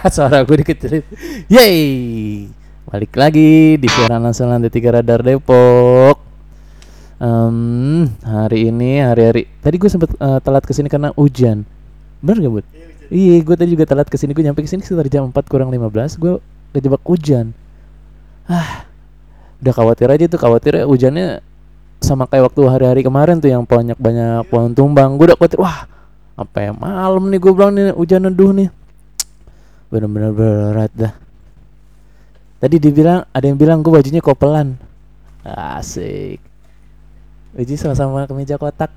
Suara gue dikecilin. Yeay. Balik lagi di siaran langsung lantai 3 Radar Depok. Em, hari ini hari-hari tadi gue sempet eh, telat ke sini karena hujan. Bener gak, Bud? Iya, gue tadi juga telat ke sini. Gue nyampe ke sini sekitar jam 4 kurang 15. Gue kejebak hujan. Ah, udah khawatir aja tuh khawatir ya hujannya sama kayak waktu hari-hari kemarin tuh yang banyak banyak pohon tumbang gue udah khawatir wah apa ya malam nih gue bilang nih hujan neduh nih bener-bener berat dah. Tadi dibilang ada yang bilang gue bajunya kopelan. Asik. Baju sama-sama kemeja kotak.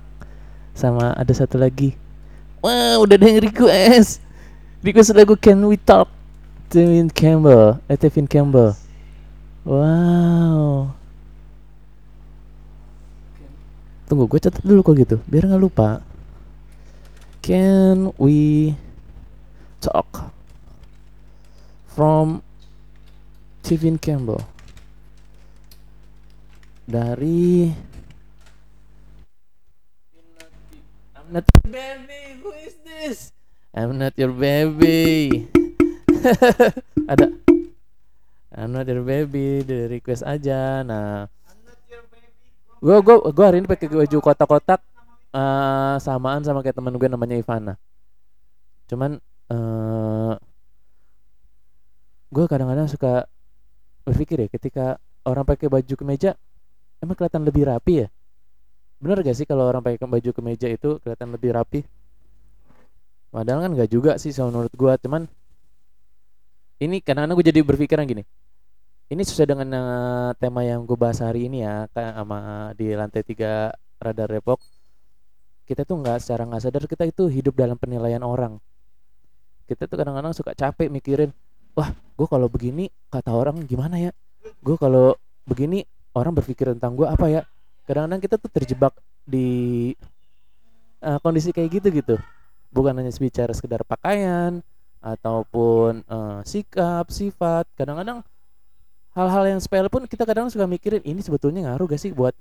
Sama ada satu lagi. Wah udah ada yang request. Request lagu Can We Talk? Tevin Campbell. Eh Tevin Campbell. Wow. Tunggu gue catat dulu kok gitu biar nggak lupa. Can we talk from Tevin Campbell. Dari I'm not your baby who is this? I'm not your baby. Ada. I'm not your baby di request aja. Nah. Gue gue gue hari ini pakai baju kotak-kotak eh samaan sama kayak teman gue namanya Ivana. Cuman eh gue kadang-kadang suka berpikir ya ketika orang pakai baju kemeja emang kelihatan lebih rapi ya? Bener gak sih kalau orang pakai baju kemeja itu kelihatan lebih rapi? Padahal kan gak juga sih sama menurut gue cuman ini kadang-kadang gue jadi berpikiran gini ini sesuai dengan eh, tema yang gue bahas hari ini ya kayak sama di lantai tiga radar Depok. Kita tuh nggak secara nggak sadar kita itu hidup dalam penilaian orang. Kita tuh kadang-kadang suka capek mikirin wah gue kalau begini kata orang gimana ya? Gue kalau begini orang berpikir tentang gue apa ya? Kadang-kadang kita tuh terjebak di eh, kondisi kayak gitu gitu. Bukan hanya bicara sekedar pakaian ataupun eh, sikap sifat. Kadang-kadang hal-hal yang sepele pun kita kadang suka mikirin ini sebetulnya ngaruh gak sih buat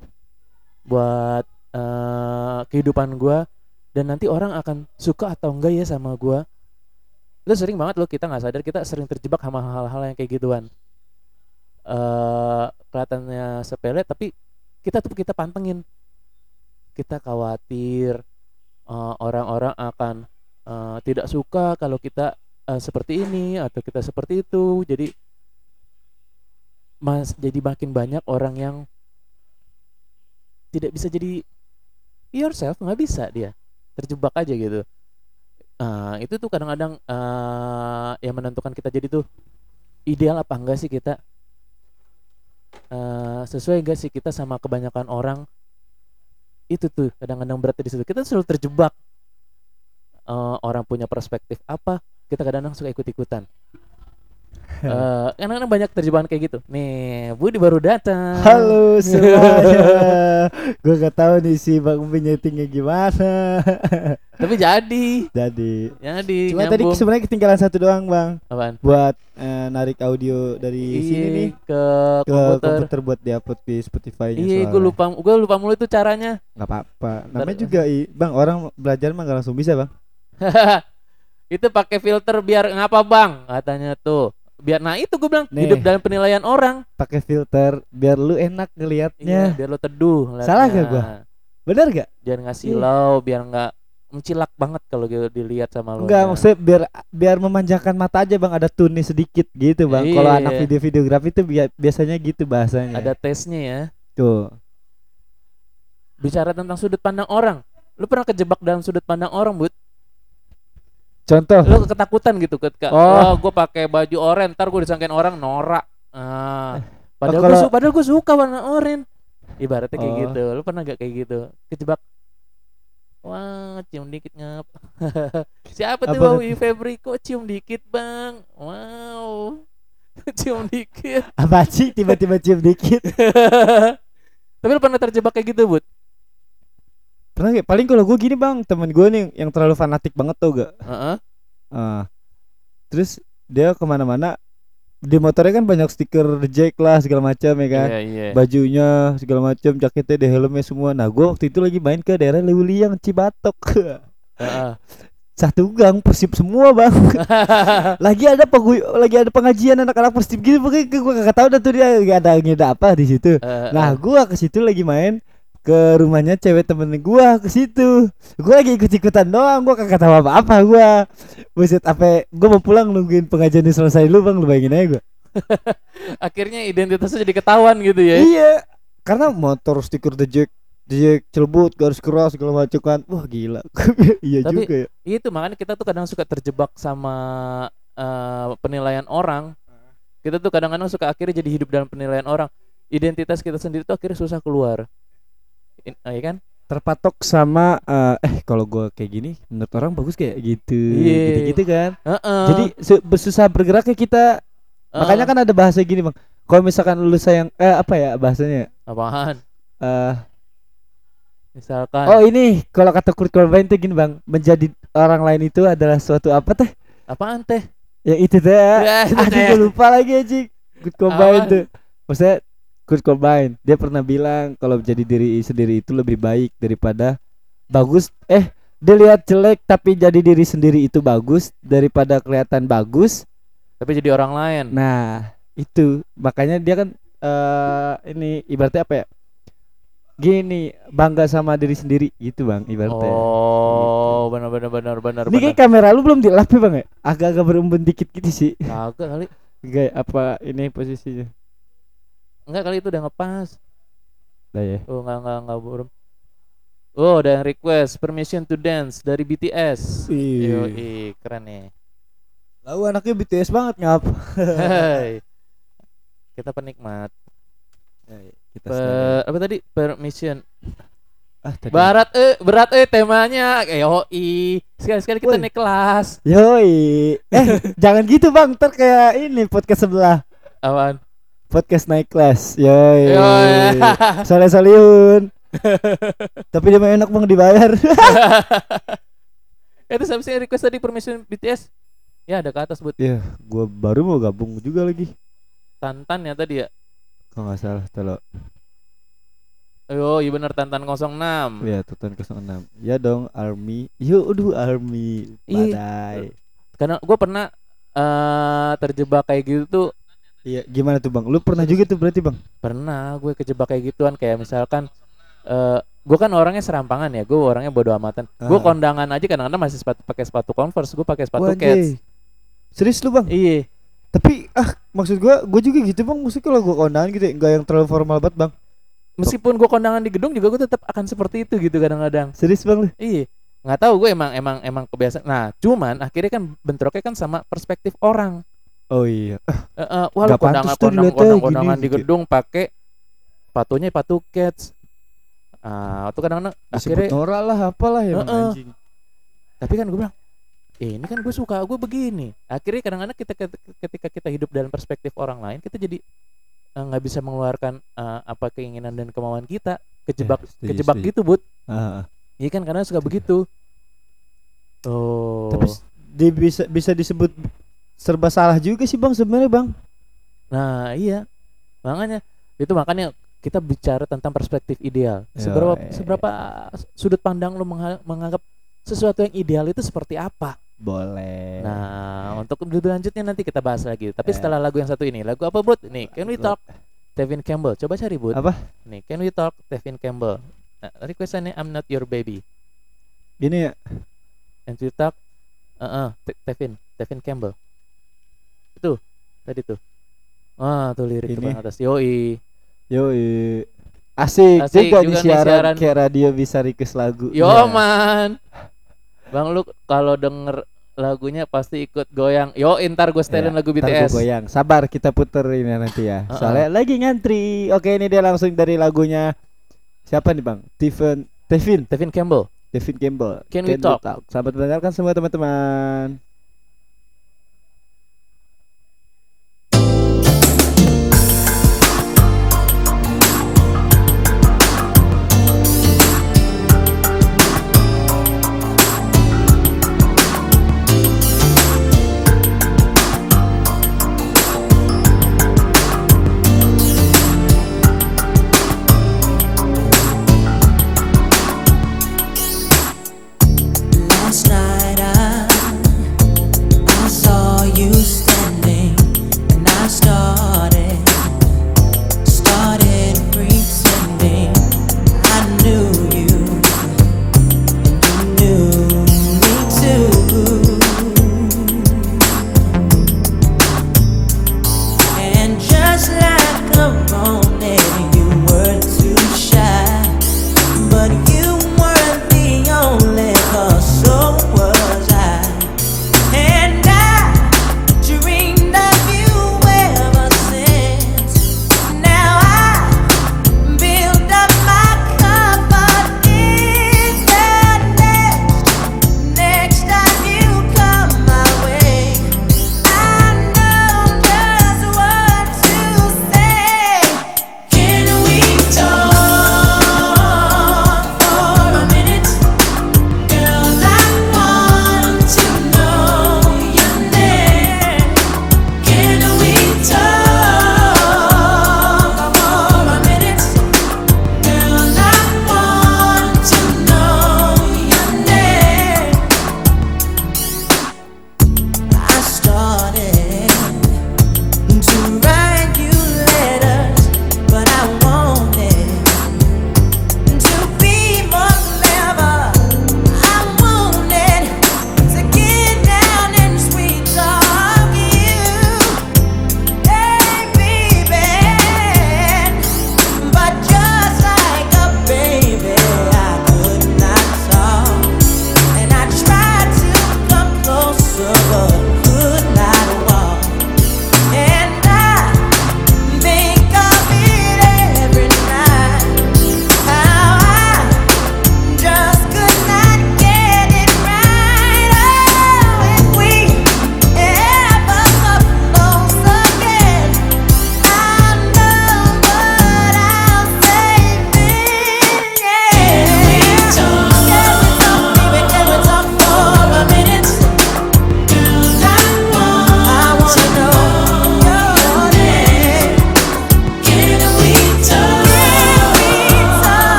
buat eh, kehidupan gua? Dan nanti orang akan suka atau enggak ya sama gua itu sering banget loh kita nggak sadar kita sering terjebak sama hal-hal yang kayak gituan. Eh kelihatannya sepele tapi kita tuh kita pantengin. Kita khawatir eh, orang-orang akan eh, tidak suka kalau kita eh, seperti ini atau kita seperti itu. Jadi mas jadi makin banyak orang yang tidak bisa jadi yourself nggak bisa dia. Terjebak aja gitu Nah, itu tuh kadang-kadang eh yang menentukan kita jadi tuh ideal apa enggak sih kita? Eh sesuai enggak sih kita sama kebanyakan orang? Itu tuh kadang-kadang beratnya di situ. Kita selalu terjebak. Eh, orang punya perspektif apa? Kita kadang-kadang suka ikut-ikutan Eh, kadang-kadang banyak terjebak kayak gitu nih Budi baru datang Halo semuanya. gue gak tahu nih si Bang Umi nyetingnya gimana. tapi jadi Jadi jadi cuma tadi nyambung. sebenarnya ketinggalan satu doang bang Apaan? buat eh, narik audio dari sini Iya, nih ke, ke komputer. komputer, buat diupload di Spotify nya Iya, gue lupa, gue lupa mulu itu caranya. nggak apa-apa namanya Ntar- juga i bang orang belajar mah gak langsung bisa bang itu pakai filter biar ngapa bang? Katanya tuh. Biar nah itu gue bilang Nih. hidup dalam penilaian orang. pakai filter biar lu enak Iya, ngelihatnya biar lo teduh. Salah ngeliatnya. gak gua? bener gak Biar nggak Iya. silau, biar nggak mencilak banget kalau gitu dilihat sama lo. Enggak, maksudnya biar biar memanjakan mata aja bang ada tunis sedikit gitu bang. Kalau Iya. anak video-videografi itu bia- biasanya gitu bahasanya. Ada tesnya ya. tuh. Bicara tentang sudut pandang orang. Lu pernah kejebak dalam sudut pandang orang, Bud? Contoh. Lu ketakutan gitu ketika Oh. oh, gue pakai baju oranye, ntar gue disangkain orang norak. Ah. Padahal gue kalau- su- padahal gue suka warna oranye. Ibaratnya kayak Oh. gitu. Lu pernah gak kayak gitu? Kejebak. Wah, cium dikit ngap. Siapa tuh Wawi Febri kok cium dikit, Bang? Wow. cium dikit. Apa sih tiba-tiba cium dikit? Tapi lu pernah terjebak kayak gitu, Bud? Pernah gak? Paling kalau gue gini bang, temen gue nih yang terlalu fanatik banget tuh gak. Heeh. Ah. terus dia ke mana-mana di motornya kan banyak stiker Jack lah segala macam ya kan. Iya, iya. Bajunya segala macam, jaketnya, deh helmnya semua. Nah gue waktu itu lagi main ke daerah Leuliang Cibatok. Heeh. satu gang persib semua bang lagi ada pengu lagi ada pengajian anak-anak persib gitu pokoknya gue kagak tahu dah tuh dia ada ngeda apa di situ Eh, nah eh. gua ke situ lagi main ke rumahnya cewek temen gua ke situ. Gua lagi ikut ikutan doang gua kagak tahu apa apa gua. Buset apa gua mau pulang nungguin pengajian selesai dulu bang. Lu bayangin aja gua. Akhirnya identitasnya jadi ketahuan gitu ya? Iya. Karena motor stiker the jack jack celebut garis keras segala macam kan. Wah gila. Iya Tapi- juga ya. itu makanya kita tuh kadang suka terjebak sama eh, penilaian orang. Kita tuh kadang-kadang suka akhirnya jadi hidup dalam penilaian orang. Identitas kita sendiri tuh akhirnya susah keluar In, eh, iya kan? Terpatok sama eh, eh kalau gua kayak gini menurut orang bagus kayak gitu gitu gitu kan? Heeh. jadi su- susah bergeraknya kita. Makanya kan ada bahasa gini bang. Kalau misalkan lu sayang eh apa ya bahasanya? Apaan? Eh. Misalkan. Oh ini kalau kata Kurt Cobain tuh gini bang. Menjadi orang lain itu adalah suatu apa teh? Apaan teh? Yang itu teh. Ya, itu teh. gue lupa lagi anjing. Kurt Cobain tuh maksudnya Kurt Cobain dia pernah bilang kalau menjadi diri sendiri itu lebih baik daripada bagus eh dilihat jelek tapi jadi diri sendiri itu bagus daripada kelihatan bagus tapi jadi orang lain Nah, itu makanya dia kan eh ini ibaratnya apa ya? Gini, bangga sama diri sendiri gitu, Bang, ibaratnya. oh benar benar benar benar Ini kayak kamera lu belum dilap ya, Bang ya? Agak-agak berembun dikit gitu sih. kagak kali Kayak apa ini posisinya? Enggak kali itu udah ngepas Nah ya. oh enggak enggak enggak burem oh ada yang request permission to dance dari BTS Yo, keren nih. Lalu anaknya BTS banget ngap. Hai. Kita penikmat. Kita Per, apa tadi? Permission. ah, tadi. Barat eh berat eh temanya. Yoi. Sekali-sekali kita Woi. naik kelas. Yoi. Eh, jangan gitu, Bang. Ntar kayak ini podcast sebelah. Apaan? Podcast naik kelas. Yoi. Yoi. Soleh Solihun. Tapi dia enak bang dibayar. Itu siapa sih request tadi permission BTS? Ya ada ke atas buat ya, gua baru mau gabung juga lagi. Tantan ya tadi ya. Kalau nggak salah, telo. Oh iya bener Tantan 06 Ya, Tutan 06. Ya dong, Army. Yo, aduh Army. Iya. Badai. Karena gue pernah eh terjebak kayak gitu tuh Iya, gimana tuh bang? Lu pernah juga tuh berarti bang? pernah gue kejebak kayak gituan kayak misalkan eh gue kan orangnya serampangan ya gue orangnya bodo amatan gue Ah. kondangan aja kadang-kadang masih sepatu pakai sepatu converse gue pakai sepatu Wah, cats anjay. Serius lu bang? iya Tapi ah maksud gua, gua juga gitu bang. Maksudnya kalau gua kondangan gitu, ya, nggak yang terlalu formal banget bang. meskipun gue kondangan di gedung juga gue tetap akan seperti itu gitu kadang-kadang Serius bang lu? iya nggak tahu gue emang emang emang kebiasaan nah cuman akhirnya kan bentroknya kan sama perspektif orang Oh iya. Eh, eh, wah lu Nggak pantas kondangan tuh kondang, dilihatnya kondang, gini, kondangan di gedung pakai sepatunya sepatu cats ah itu kadang-kadang Disebut akhirnya Nora lah, apalah ya Heeh. anjing. tapi kan gue bilang eh, ini kan gue suka gue begini akhirnya kadang-kadang kita ketika kita hidup dalam perspektif orang lain kita jadi eh, nggak bisa mengeluarkan eh, apa keinginan dan kemauan kita kejebak Ya, setuju, kejebak setuju. gitu Ah, ah. iya kan karena suka begitu oh Tapi dia bisa bisa disebut serba salah juga sih bang sebenarnya bang. nah iya makanya itu makanya kita bicara tentang perspektif ideal Yo, seberapa eh. seberapa sudut pandang lo menganggap sesuatu yang ideal itu seperti apa Boleh. Nah, untuk lebih lanjutnya nanti kita bahas lagi. Tapi Eh. setelah lagu yang satu ini, lagu apa, Bud? Nih, Can We Talk? Tevin Campbell. Coba cari, Bud. Apa? Nih, Can We Talk? Tevin Campbell. Nah, requestannya I'm Not Your Baby. Gini ya. Can We Talk? Heeh, Te- Tevin, Tevin Campbell. Itu, tadi tuh. Ah, tuh lirik Ini. atas. Yoi. Yoi. Asik, Asik juga, juga di siaran, siaran. kayak radio bisa request lagu. Yo, Ya. man. Bang lu kalau denger lagunya pasti ikut goyang. Yo, ntar gue setelin Ya, lagu BTS. goyang. Sabar kita puter ini nanti ya. Uh-uh. Soalnya lagi ngantri. Oke, ini dia langsung dari lagunya siapa nih, Bang? Tevin Tevin Tevin Campbell. Tevin Campbell. Can We Talk? Selamat mendengarkan semua teman-teman.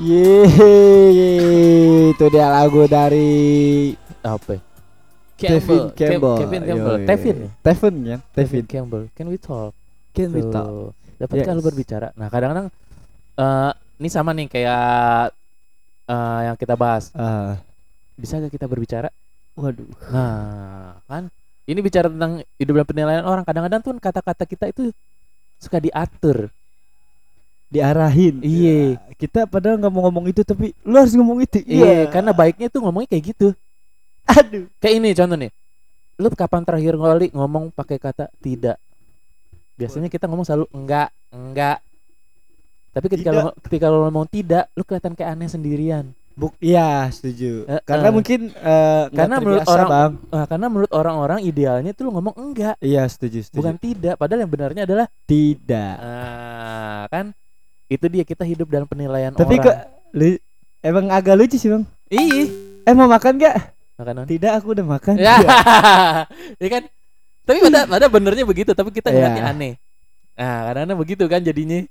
Wih, itu dia lagu dari apa ya? Kevin Cam- Campbell. Kevin Campbell Yoi. Tevin ya Tevin ya, Tevin. Campbell can we talk Can we talk? dapat Yes. kalau berbicara nah kadang-kadang eh ini sama nih kayak eh yang kita bahas Ah, bisa gak kita berbicara waduh. nah kan ini bicara tentang hidup dan penilaian orang kadang-kadang tuh kata-kata kita itu suka diatur Diarahin. Iya. Ya, Kita padahal nggak mau ngomong itu tapi lu harus ngomong itu. iya karena baiknya tuh ngomongnya kayak gitu aduh. kayak ini contoh nih lu kapan terakhir kali ngomong pakai kata tidak biasanya kita ngomong selalu enggak enggak tapi ketika Tidak. lo ketika lo ngomong tidak lu kelihatan kayak aneh sendirian Buk, iya setuju. Eh, Karena eh. mungkin nggak Karena menurut orang- bang. Nah, karena menurut orang-orang idealnya tuh lu ngomong enggak Iya setuju, setuju. bukan tidak padahal yang benarnya adalah tidak. ah kan itu dia kita hidup dalam penilaian Tapi orang kok lu, emang agak lucu sih bang. ih Eh mau makan gak? makanan Tidak, aku udah makan. ya ya kan tapi pada pada benernya begitu tapi kita Iya. ngeliatnya aneh nah kadang-kadang begitu kan jadinya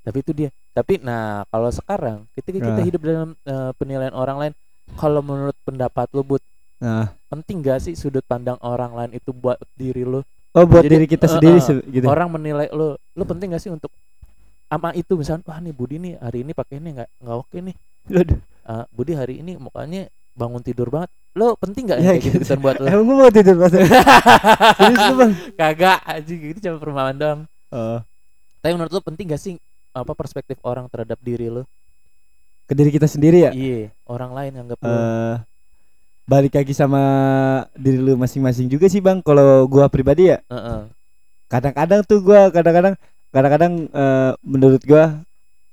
tapi itu dia tapi nah kalau sekarang ketika kita Nah. hidup dalam eh, penilaian orang lain kalau menurut pendapat lu but Nah, penting gak sih sudut pandang orang lain itu buat diri lu oh buat Jadi, diri kita eh, sendiri se- gitu. orang menilai lu lu penting gak sih untuk ama itu misalnya wah nih Budi nih hari ini pakai ini nggak nggak oke nih. Ah, Budi hari ini mukanya bangun tidur banget lo penting gak Ya, gitu gitu. buat lo Emang gua mau tidur pas. Serius lu bang? kagak aja gitu cuma perumpamaan doang Oh, tapi menurut lo penting gak sih apa perspektif orang terhadap diri lo ke diri kita sendiri ya. iya orang lain yang nggak Eh balik lagi sama diri lu masing-masing juga sih bang. Kalau gua pribadi ya, kadang-kadang tuh gua kadang-kadang kadang-kadang eh, menurut gua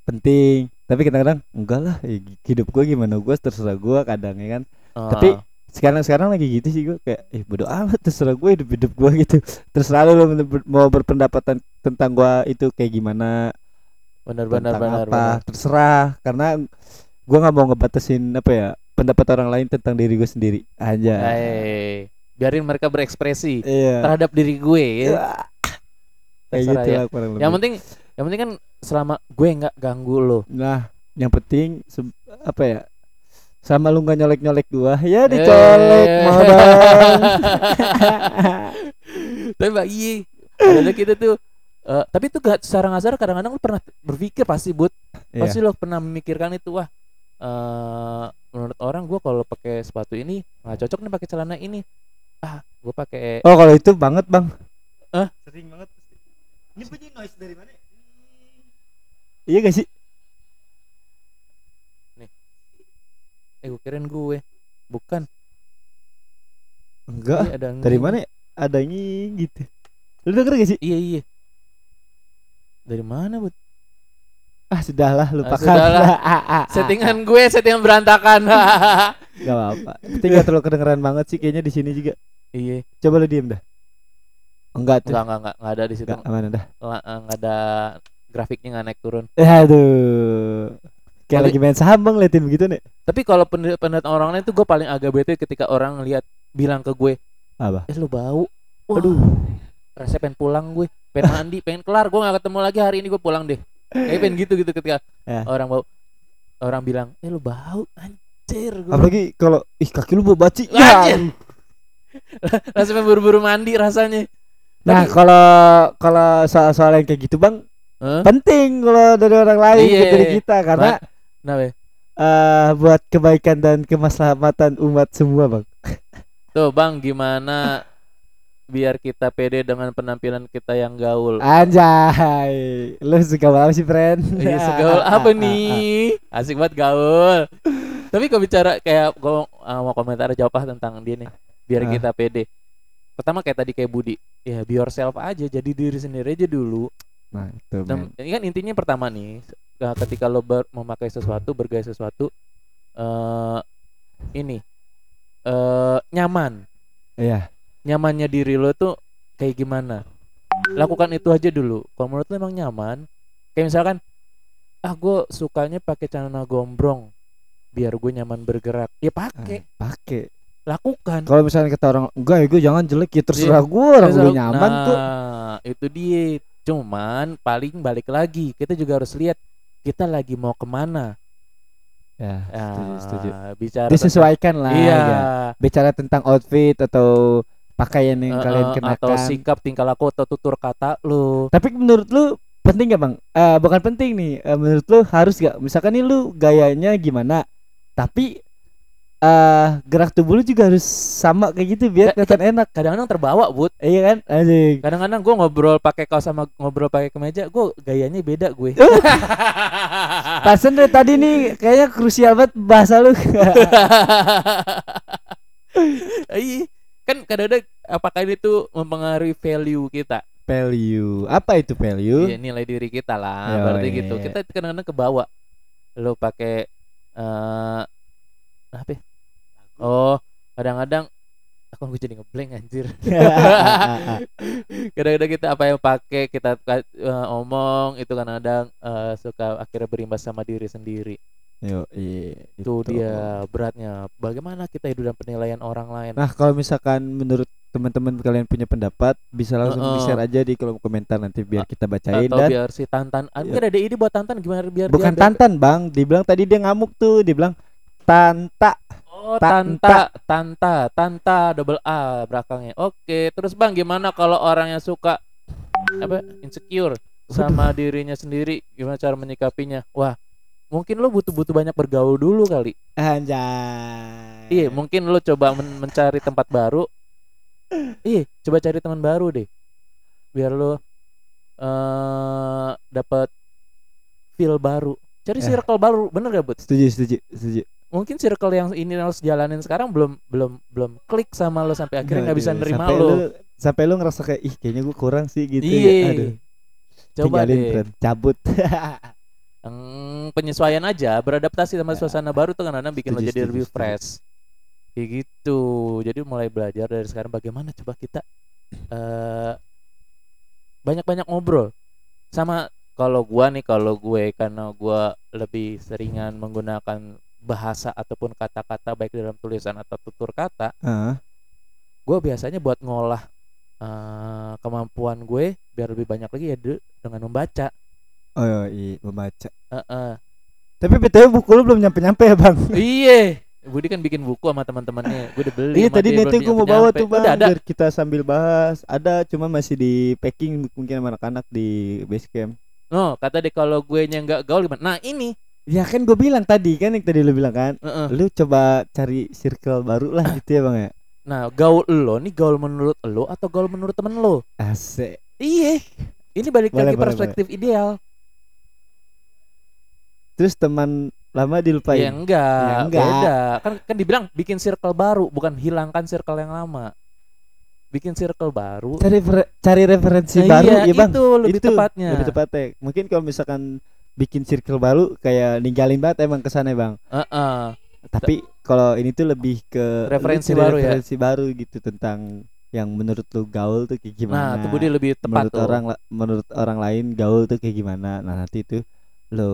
penting. Tapi kadang-kadang enggak lah. eh, hidup gua gimana gua terserah gua kadang ya kan. Tapi sekarang sekarang lagi gitu sih gue kayak eh bodo amat terserah gue hidup hidup gue gitu terserah lu mau berpendapat ten- tentang gue itu kayak gimana benar benar tentang benar apa benar. terserah karena gue nggak mau ngebatasin apa ya pendapat orang lain tentang diri gue sendiri aja Eh, biarin mereka berekspresi iya terhadap diri gue ya kayak gitu ya. lah kurang lebih yang penting yang penting kan selama gue nggak ganggu lo nah yang penting apa ya sama lu nggak nyolek nyolek gua ya Eh. dicolek mau dong tapi mbak iya ada kita tuh eh, tapi itu gak secara nggak sadar kadang-kadang lu pernah berpikir pasti but Iya. pasti lo pernah memikirkan itu wah eh menurut orang gue kalau pakai sepatu ini nggak cocok nih pakai celana ini ah gue pakai oh kalau itu banget bang Hah? sering banget ini bunyi noise dari mana? Iya gak sih? Eh gue kirain gue bukan. Enggak. Iya, ada dari ini. mana? Adanya gitu lu denger gak sih? Iya iya. Dari mana but ah sudahlah lupakan sudahlah. Ah, ah, ah, settingan gue settingan berantakan. Ah. Gak apa-apa. Tapi gak terlalu kedengeran banget sih Kayaknya di sini juga. Iya. Coba lu diem dah Enggak tuh. Enggak enggak enggak. Enggak ada di situ. Enggak aman dah La- eh, nggak ada grafiknya nggak naik turun. Eh, Aduh. Kayak Tapi- lagi main saham bang Liatin begitu nih. Tapi kalau pendapat orang lain tuh gue paling agak bete ketika orang lihat bilang ke gue Apa? eh lu bau. Wah, Aduh. rasanya pengen pulang gue pengen mandi pengen kelar. Gue gak ketemu lagi hari ini gue pulang deh. Kayak pengen gitu gitu ketika Ya. orang bau. Orang bilang eh lu bau anjir. Gue Apalagi kalau Ih kaki lu bau baci Anjir. rasanya pengen buru-buru mandi rasanya Nah kalau kalau soal-soal yang kayak gitu bang Hah? penting kalau dari orang lain Iya. ke diri kita karena nah eh buat kebaikan dan kemaslahatan umat semua bang. tuh bang gimana biar kita pede dengan penampilan kita yang gaul Anjay, lu suka banget sih friend. Iya segaul apa nih? Asik banget gaul. Tapi kalau bicara kayak gue mau komentar jawab tentang dia nih, biar Ah. kita pede. Pertama kayak tadi kayak Budi, ya be yourself aja, jadi diri sendiri aja dulu. Nah itu Dan ini kan intinya pertama nih, nah, ketika lo ber- memakai sesuatu, bergaya sesuatu, eh ini eh nyaman, Iya. nyamannya diri lo tuh kayak gimana? Lakukan itu aja dulu. Kalau menurut lo emang nyaman, kayak misalkan, ah gue sukanya pakai celana gombrong, biar gue nyaman bergerak. Ya pakai, Ah, Pakai. Lakukan. Kalau misalnya kata orang enggak ya gue jangan jelek ya terserah gue orang gue nyaman nah, kok. itu dia. Cuman paling balik lagi, kita juga harus lihat kita lagi mau ke mana. Ya, setuju, Nah, setuju. bicara Disesuaikan lah. tentang, iya ya. Bicara tentang outfit atau pakaian yang eh, kalian kenakan. atau sikap tingkah laku atau tutur kata lu Tapi menurut lu penting gak bang? Eh bukan penting nih. Eh, menurut lu harus gak? Misalkan nih lu gayanya gimana, tapi eh gerak tubuh lu juga harus sama kayak gitu biar Ka- kelihatan enak. kadang-kadang terbawa bud Iya kan? Anjing. kadang-kadang gue ngobrol pakai kaos sama ngobrol pakai kemeja gue gayanya beda gue Pasen dari tadi nih kayaknya krusial banget bahasa lu. Iya, kan kadang-kadang apakah itu mempengaruhi value kita? value. Apa itu value? Iya, nilai diri kita lah, Yo, berarti iya. gitu. Kita kadang-kadang kebawa. Lo pakai eh apa? ya? Oh, kadang-kadang aku gue jadi ngeblank anjir. kadang-kadang kita apa yang pakai kita eh, omong itu kadang-kadang eh, suka akhirnya berimbas sama diri sendiri. Yo, iya, Itu dia beratnya. Bagaimana kita hidup dan penilaian orang lain? Nah, kalau misalkan menurut teman-teman kalian punya pendapat, bisa langsung Heeh. di-share aja di kolom komentar nanti biar kita bacain atau dan biar si Tantan ah, Iya. mungkin ada ide buat Tantan gimana biar bukan dia ada- Tantan, Bang. Dibilang tadi dia ngamuk tuh, dibilang Tanta. oh Tanta. Tanta Tanta Tanta double A belakangnya oke terus bang gimana kalau orang yang suka apa insecure sama dirinya sendiri gimana cara menyikapinya wah mungkin lo butuh-butuh banyak bergaul dulu kali Anjay. iya mungkin lo coba men- mencari tempat baru iya coba cari teman baru deh biar lo eh dapat feel baru cari Eh. circle baru bener gak bud Setuju, setuju, setuju. Mungkin circle yang ini harus jalanin sekarang belum belum belum klik sama lo sampai akhirnya nggak bisa Aduh, nerima sampai lo. lu sampai lu ngerasa kayak ih kayaknya gue kurang sih gitu ya. Iya. Aduh, Coba tinggalin, deh. friend. cabut. Hmm, penyesuaian aja, beradaptasi sama Ya. suasana baru tuh kadang-kadang bikin lo jadi lebih fresh. Kayak gitu. Jadi mulai belajar dari sekarang bagaimana coba kita eh banyak-banyak ngobrol sama kalau gua nih kalau gue karena gua lebih seringan menggunakan bahasa ataupun kata-kata baik dalam tulisan atau tutur kata Heeh. gue biasanya buat ngolah eh, kemampuan gue biar lebih banyak lagi ya de- dengan membaca Oh iya, membaca. Heeh. Tapi BTW buku lu belum nyampe-nyampe ya, Bang? iya Budi kan bikin buku sama teman-temannya gue udah beli Iya tadi nanti gue mau bawa tuh bang udah ada biar kita sambil bahas. Ada cuma masih di packing mungkin sama anak-anak di base camp. no kata deh kalau gue nya nggak gaul gimana nah ini Ya kan gue bilang tadi kan yang tadi lu bilang kan. Heeh. Lu coba cari circle baru lah gitu ya bang ya. nah gaul lo nih gaul menurut lo atau gaul menurut temen lo Asik. iya ini balik Boleh, lagi boleh, perspektif ideal Terus teman lama dilupain. ya enggak, Ya enggak. beda kan kan dibilang bikin circle baru bukan hilangkan circle yang lama bikin circle baru Cari cari referensi Nah, baru iya, ya bang. itu lebih Itu tepatnya Lebih tepatnya. Mungkin kalau misalkan bikin circle baru kayak ninggalin banget emang ke sana bang. Heeh. Tapi kalau ini tuh lebih ke Referensi baru ya? referensi baru gitu tentang yang menurut lu gaul tuh kayak gimana. nah itu Budi lebih tepat menurut tuh orang menurut orang lain gaul tuh kayak gimana nah nanti itu lo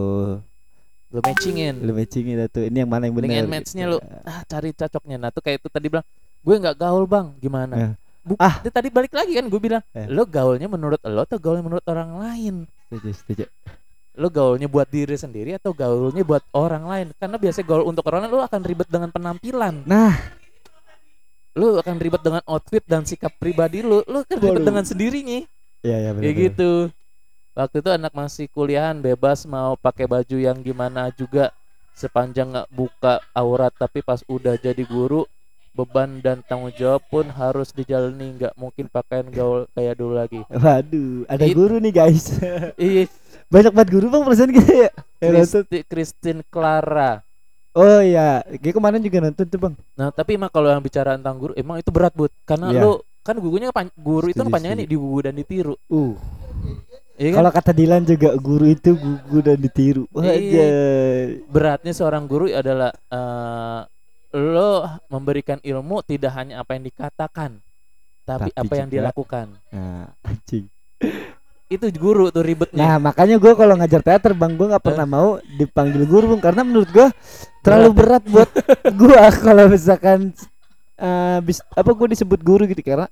lo matchingin lo matchingin tuh ini yang mana yang benar and matchnya lo ah cari cocoknya nah tuh kayak itu tadi bilang gue nggak gaul bang gimana Ya. Bu- Ah. dia tadi balik lagi kan gue bilang Ya. lo gaulnya menurut lo atau gaulnya menurut orang lain setuju setuju lo gaulnya buat diri sendiri atau gaulnya buat orang lain? Karena biasanya gaul untuk orang lain lo akan ribet dengan penampilan. Nah. Lo akan ribet dengan outfit dan sikap pribadi lo lo akan ribet Waduh. dengan sendirinya iya ya benar kayak gitu. Waktu itu anak masih kuliahan bebas mau pakai baju yang gimana juga. Sepanjang nggak buka aurat tapi pas udah jadi guru beban dan tanggung jawab pun harus dijalani nggak mungkin pakaian gaul kayak dulu lagi. Waduh ada It- guru nih guys. Iya banyak banget guru bang perasaan gitu ya. Nonton. Kristi- Christine Clara. Oh iya. Kayak kemarin juga nonton tuh bang. Nah tapi emang kalau yang bicara tentang guru emang itu berat bud. Karena Iya. lu kan gurunya pan- guru itu kan panjangnya nih digugu dan ditiru. Uh. Iya kan? kalau kata Dilan juga guru itu gugu dan ditiru. Iya. aja beratnya seorang guru adalah eh, lo memberikan ilmu tidak hanya apa yang dikatakan tapi, Tapi apa yang dilakukan. Nah anjing. Itu guru tuh ribetnya. Nah makanya gue kalau ngajar teater bang gue nggak pernah mau dipanggil guru bang karena menurut gue terlalu berat. buat gue kalau misalkan eh, bis, apa gue disebut guru gitu karena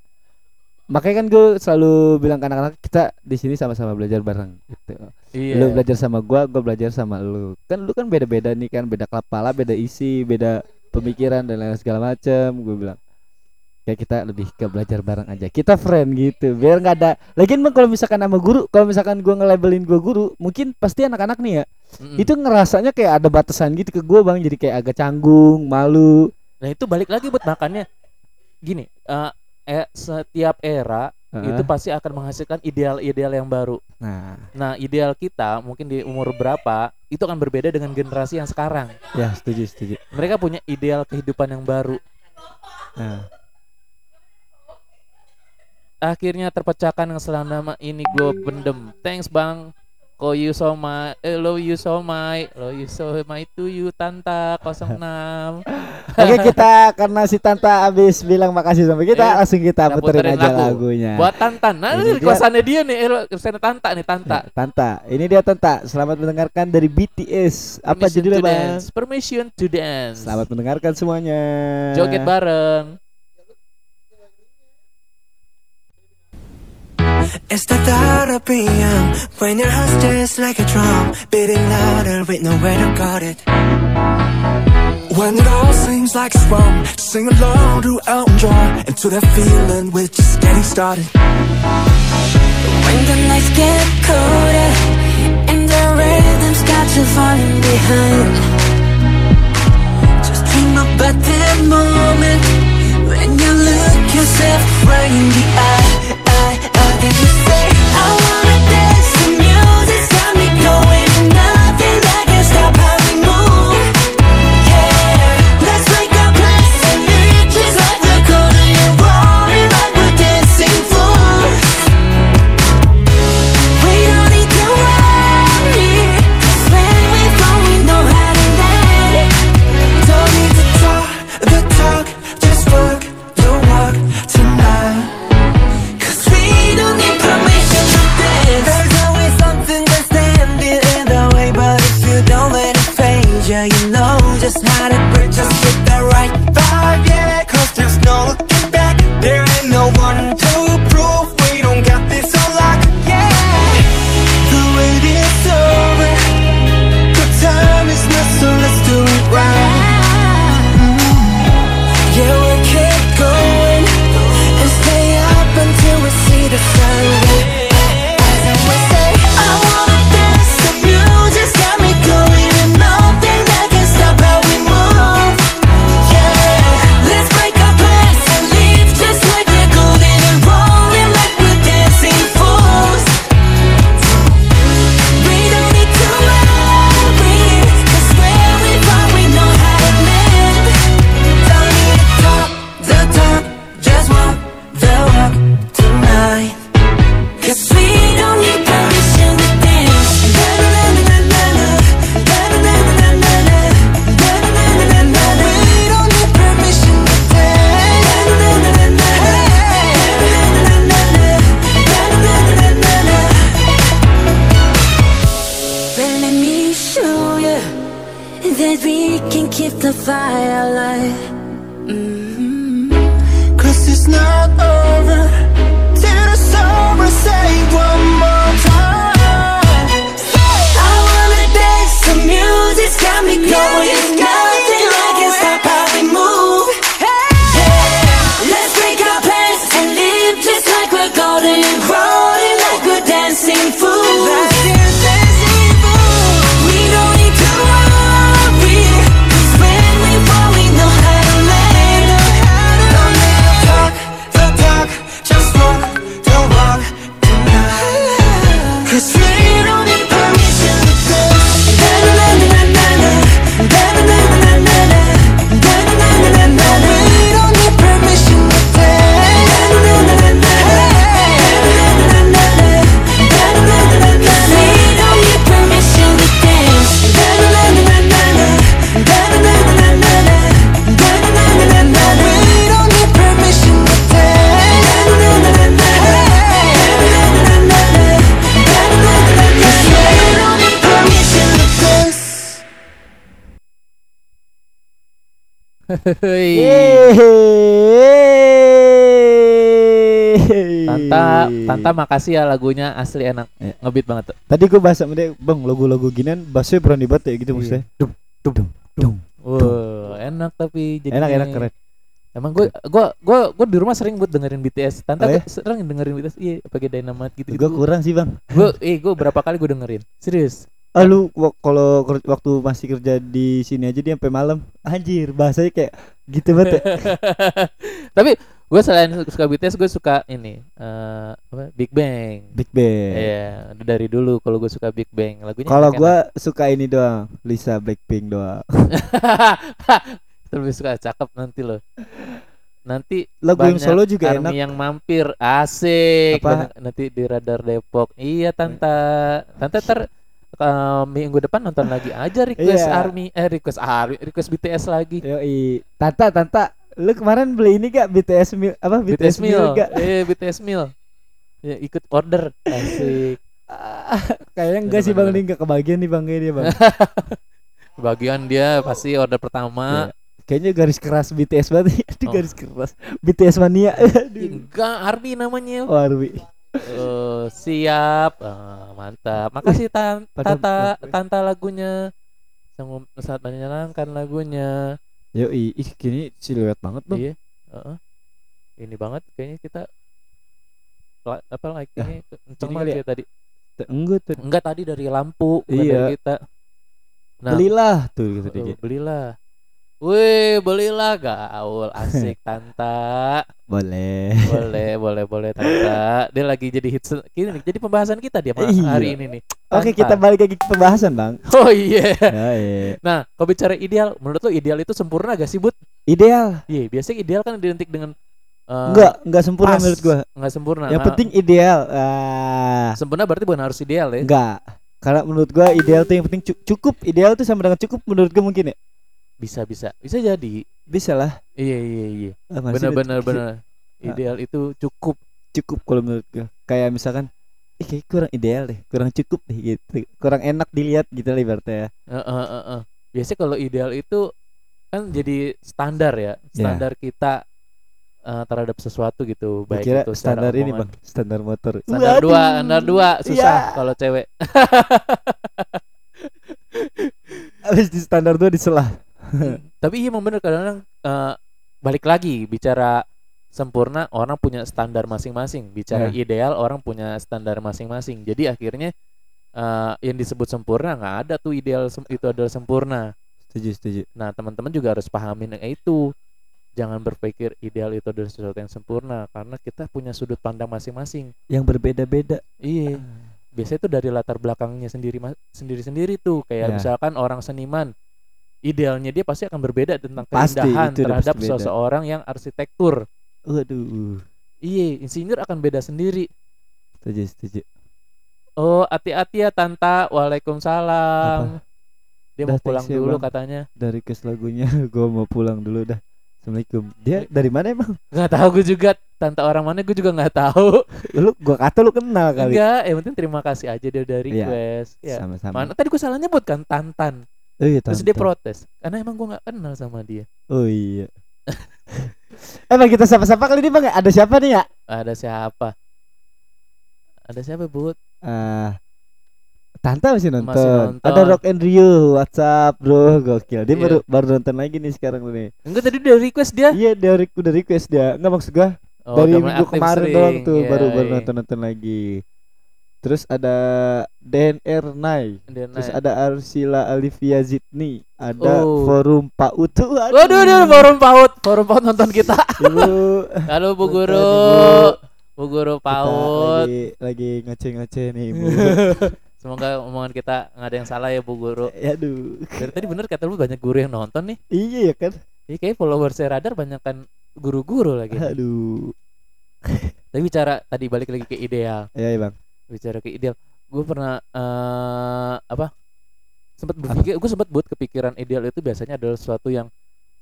makanya kan gue selalu bilang ke anak-anak kita di sini sama-sama belajar bareng gitu. Iya. lu belajar sama gua gua belajar sama lu. Kan lu kan beda-beda nih kan. Beda kepala beda isi beda pemikiran dan lain segala macam gue bilang kayak kita lebih ke belajar bareng aja kita friend gitu biar nggak ada lagian bang kalau misalkan sama guru kalau misalkan gua nge-labelin gua guru mungkin pasti anak-anak nih ya Mm-mm. itu ngerasanya kayak ada batasan gitu ke gua bang jadi kayak agak canggung malu Nah itu balik lagi buat makannya. Gini, eh, eh, setiap era Heeh. itu pasti akan menghasilkan ideal-ideal yang baru. nah Nah ideal kita mungkin di umur berapa itu akan berbeda dengan generasi yang sekarang. ya setuju setuju Mereka punya ideal kehidupan yang baru. nah Akhirnya terpecahkan yang selama ini gue pendem. Thanks bang. Ko you so my, eh, lo you so my, lo you so my to you Tanta 06 Oke kita karena si Tanta abis bilang makasih sama kita Iya, langsung kita puterin puterin aja lagu. lagunya. buat Tantan. Nah Ini dia- kosannya dia nih, eh, kosannya Tanta nih Tanta. Ya, Tanta, ini dia Tanta. Selamat mendengarkan dari BTS. Apa Permission judulnya bang? dance. Permission to dance. Selamat mendengarkan semuanya. Joget bareng. It's the thought of being when your heart's just like a drum, beating louder with nowhere to guard it. When it all seems like it's wrong, sing along to Elton John and to that feeling we're just getting started. When the nights get colder and the rhythm's got you falling behind. Just dream about that moment when you look yourself right in the eye. Eye you say, I wanna dance. The music's got me going, Makasih ya lagunya asli enak Iya. ngebeat banget tuh. Tadi gue bahas sama dia, bang lagu-lagu ginian bassnya berani banget ya gitu maksudnya. Dum dum dum. Wow, enak tapi jadi Enak enak keren. Emang gue gua gua gua di rumah sering buat dengerin BTS. Tante Oh, ya? sering dengerin BTS. Iya, pakai Dynamite gitu. Gue kurang sih bang. Gue eh gue berapa kali gue dengerin. Serius. Ah lu kalau waktu masih kerja di sini aja dia sampai malam. Anjir, bahasanya kayak gitu banget. ya. Tapi gue selain suka BTS gue suka ini eh apa Big Bang. Big Bang. Iya, dari dulu kalau gue suka Big Bang. Lagunya Kalau gua suka ini doang, Lisa Blackpink doang. lebih suka cakep nanti loh. Nanti Lagu yang solo juga Army enak. yang mampir asik Apa? Nanti di radar Depok iya tante tante ter eh, minggu depan nonton lagi aja request Iya. Army eh request Army request BTS lagi Yoi. Tanta, Tanta, lu kemarin beli ini gak BTS meal apa BTS, meal gak? eh BTS meal ya ikut order asik Kayaknya enggak sih Bang, ini enggak kebagian nih Bang kayaknya Bang. bagian dia pasti order pertama Iya. Kayaknya garis keras BTS banget. Aduh Oh. garis keras. BTS mania. Aduh. enggak Army namanya Oh, Arwi. Eh, siap Ah, mantap makasih tan tata tanta lagunya Sanggup saat menyenangkan lagunya Yoi, ih kini siluet banget Bang. Iya. heeh. Ini banget kayaknya kita apa like ini kenceng ini banget ya tadi. Enggak tuh. Enggak tadi dari lampu Iya. dari kita. Nah, Belilah tuh gitu dia. belilah. Wih, belilah gaul asik Tanta. Boleh. Boleh, boleh, boleh Tanta. Dia lagi jadi hits kini nih, jadi pembahasan kita dia Iya. hari ini nih. Oke, Tanta. kita balik lagi ke pembahasan, Bang. Oh iya. Ya, iya. Nah, kalau bicara ideal, menurut lo ideal itu sempurna gak sih, Bud? Ideal. Iya, biasanya ideal kan identik dengan eh, Enggak, enggak sempurna pas. menurut gua. nggak sempurna. Yang Nah, penting ideal. Ah, sempurna berarti bukan harus ideal ya. enggak. Karena menurut gua ideal tuh yang penting cu- cukup. Ideal tuh sama dengan cukup menurut gua mungkin ya. Bisa bisa. Bisa jadi. Bisa lah. Iya iya iya. Ah, masih Benar benar benar. Ideal itu cukup. Cukup kalau menurut gua. Kayak misalkan Ih, kayak kurang ideal deh, kurang cukup deh gitu. Kurang enak dilihat gitu lah ibaratnya ya. Heeh, heeh, heeh. Biasanya kalau ideal itu kan jadi standar ya. Standar kita eh, terhadap sesuatu gitu. Baik kira itu standar ini. Bang. Standar motor. Standar Waduh. dua, standar dua susah Iya. kalau cewek. Habis di standar dua diselah. Tapi iya emang bener kadang-kadang eh, balik lagi bicara sempurna orang punya standar masing-masing. Bicara Ya. ideal orang punya standar masing-masing. Jadi akhirnya eh, yang disebut sempurna nggak ada tuh ideal itu adalah sempurna. Setuju, setuju. Nah teman-teman juga harus pahamin yang itu. Jangan berpikir ideal itu adalah sesuatu yang sempurna karena kita punya sudut pandang masing-masing. Yang berbeda-beda. Iya. Biasanya itu dari latar belakangnya sendiri sendiri-sendiri tuh. Kayak Ya. misalkan orang seniman idealnya dia pasti akan berbeda tentang Pasti, keindahan itu terhadap pasti beda. seseorang yang arsitektur. Waduh. Iya, insinyur akan beda sendiri. Setuju, setuju. Oh, hati-hati ya Tanta. Waalaikumsalam. Dia Dah, mau pulang ya, dulu Bang. katanya. Dari kes lagunya gua mau pulang dulu dah. Assalamualaikum. Dia dari mana emang? Nggak tahu gue juga Tanta orang mana gue juga nggak tahu. Lu gua kata lu kenal kali. Enggak, yang penting terima kasih aja dia udah Iya. request. Ya. Sama-sama. Mana tadi gue salah nyebut kan Tantan. Oh iya, Terus dia protes karena emang gue nggak kenal sama dia. Oh iya. Emang kita sapa-sapa kali ini Bang? Ada siapa nih ya? Ada siapa? Ada siapa, Bud? Ah Tante masih nonton. nonton. Ada Rock and Rio, WhatsApp, Bro. Gokil. Dia Iya. baru baru nonton lagi nih sekarang nih. Enggak tadi udah request dia. Iya, dia udah request dia. Enggak maksud gua Oh, dari minggu kemarin sering. doang tuh Iya, baru baru iya. nonton-nonton lagi. Terus ada DNR Nai. Dia Terus ada Arsila Alivia Zidni, ada Oh. Forum Pak Utu. Waduh, waduh, forum PAUD, forum PAUD nonton kita. Ibu Halo Bu Guru. Bu Guru PAUD. lagi lagi ngoceh-ngoceh nih, Ibu. Semoga omongan kita nggak ada yang salah ya Bu Guru. Ya, Aduh. Dari tadi bener kata lu banyak guru yang nonton nih. Iya ya kan? Ini kayak followers radar banyak kan guru-guru lagi. Aduh. Tapi bicara tadi balik lagi ke ideal. Ya, ya Bang. Bicara ke ideal. Gue pernah eh apa? Sempat berpikir, gue sempat buat kepikiran ideal itu biasanya adalah sesuatu yang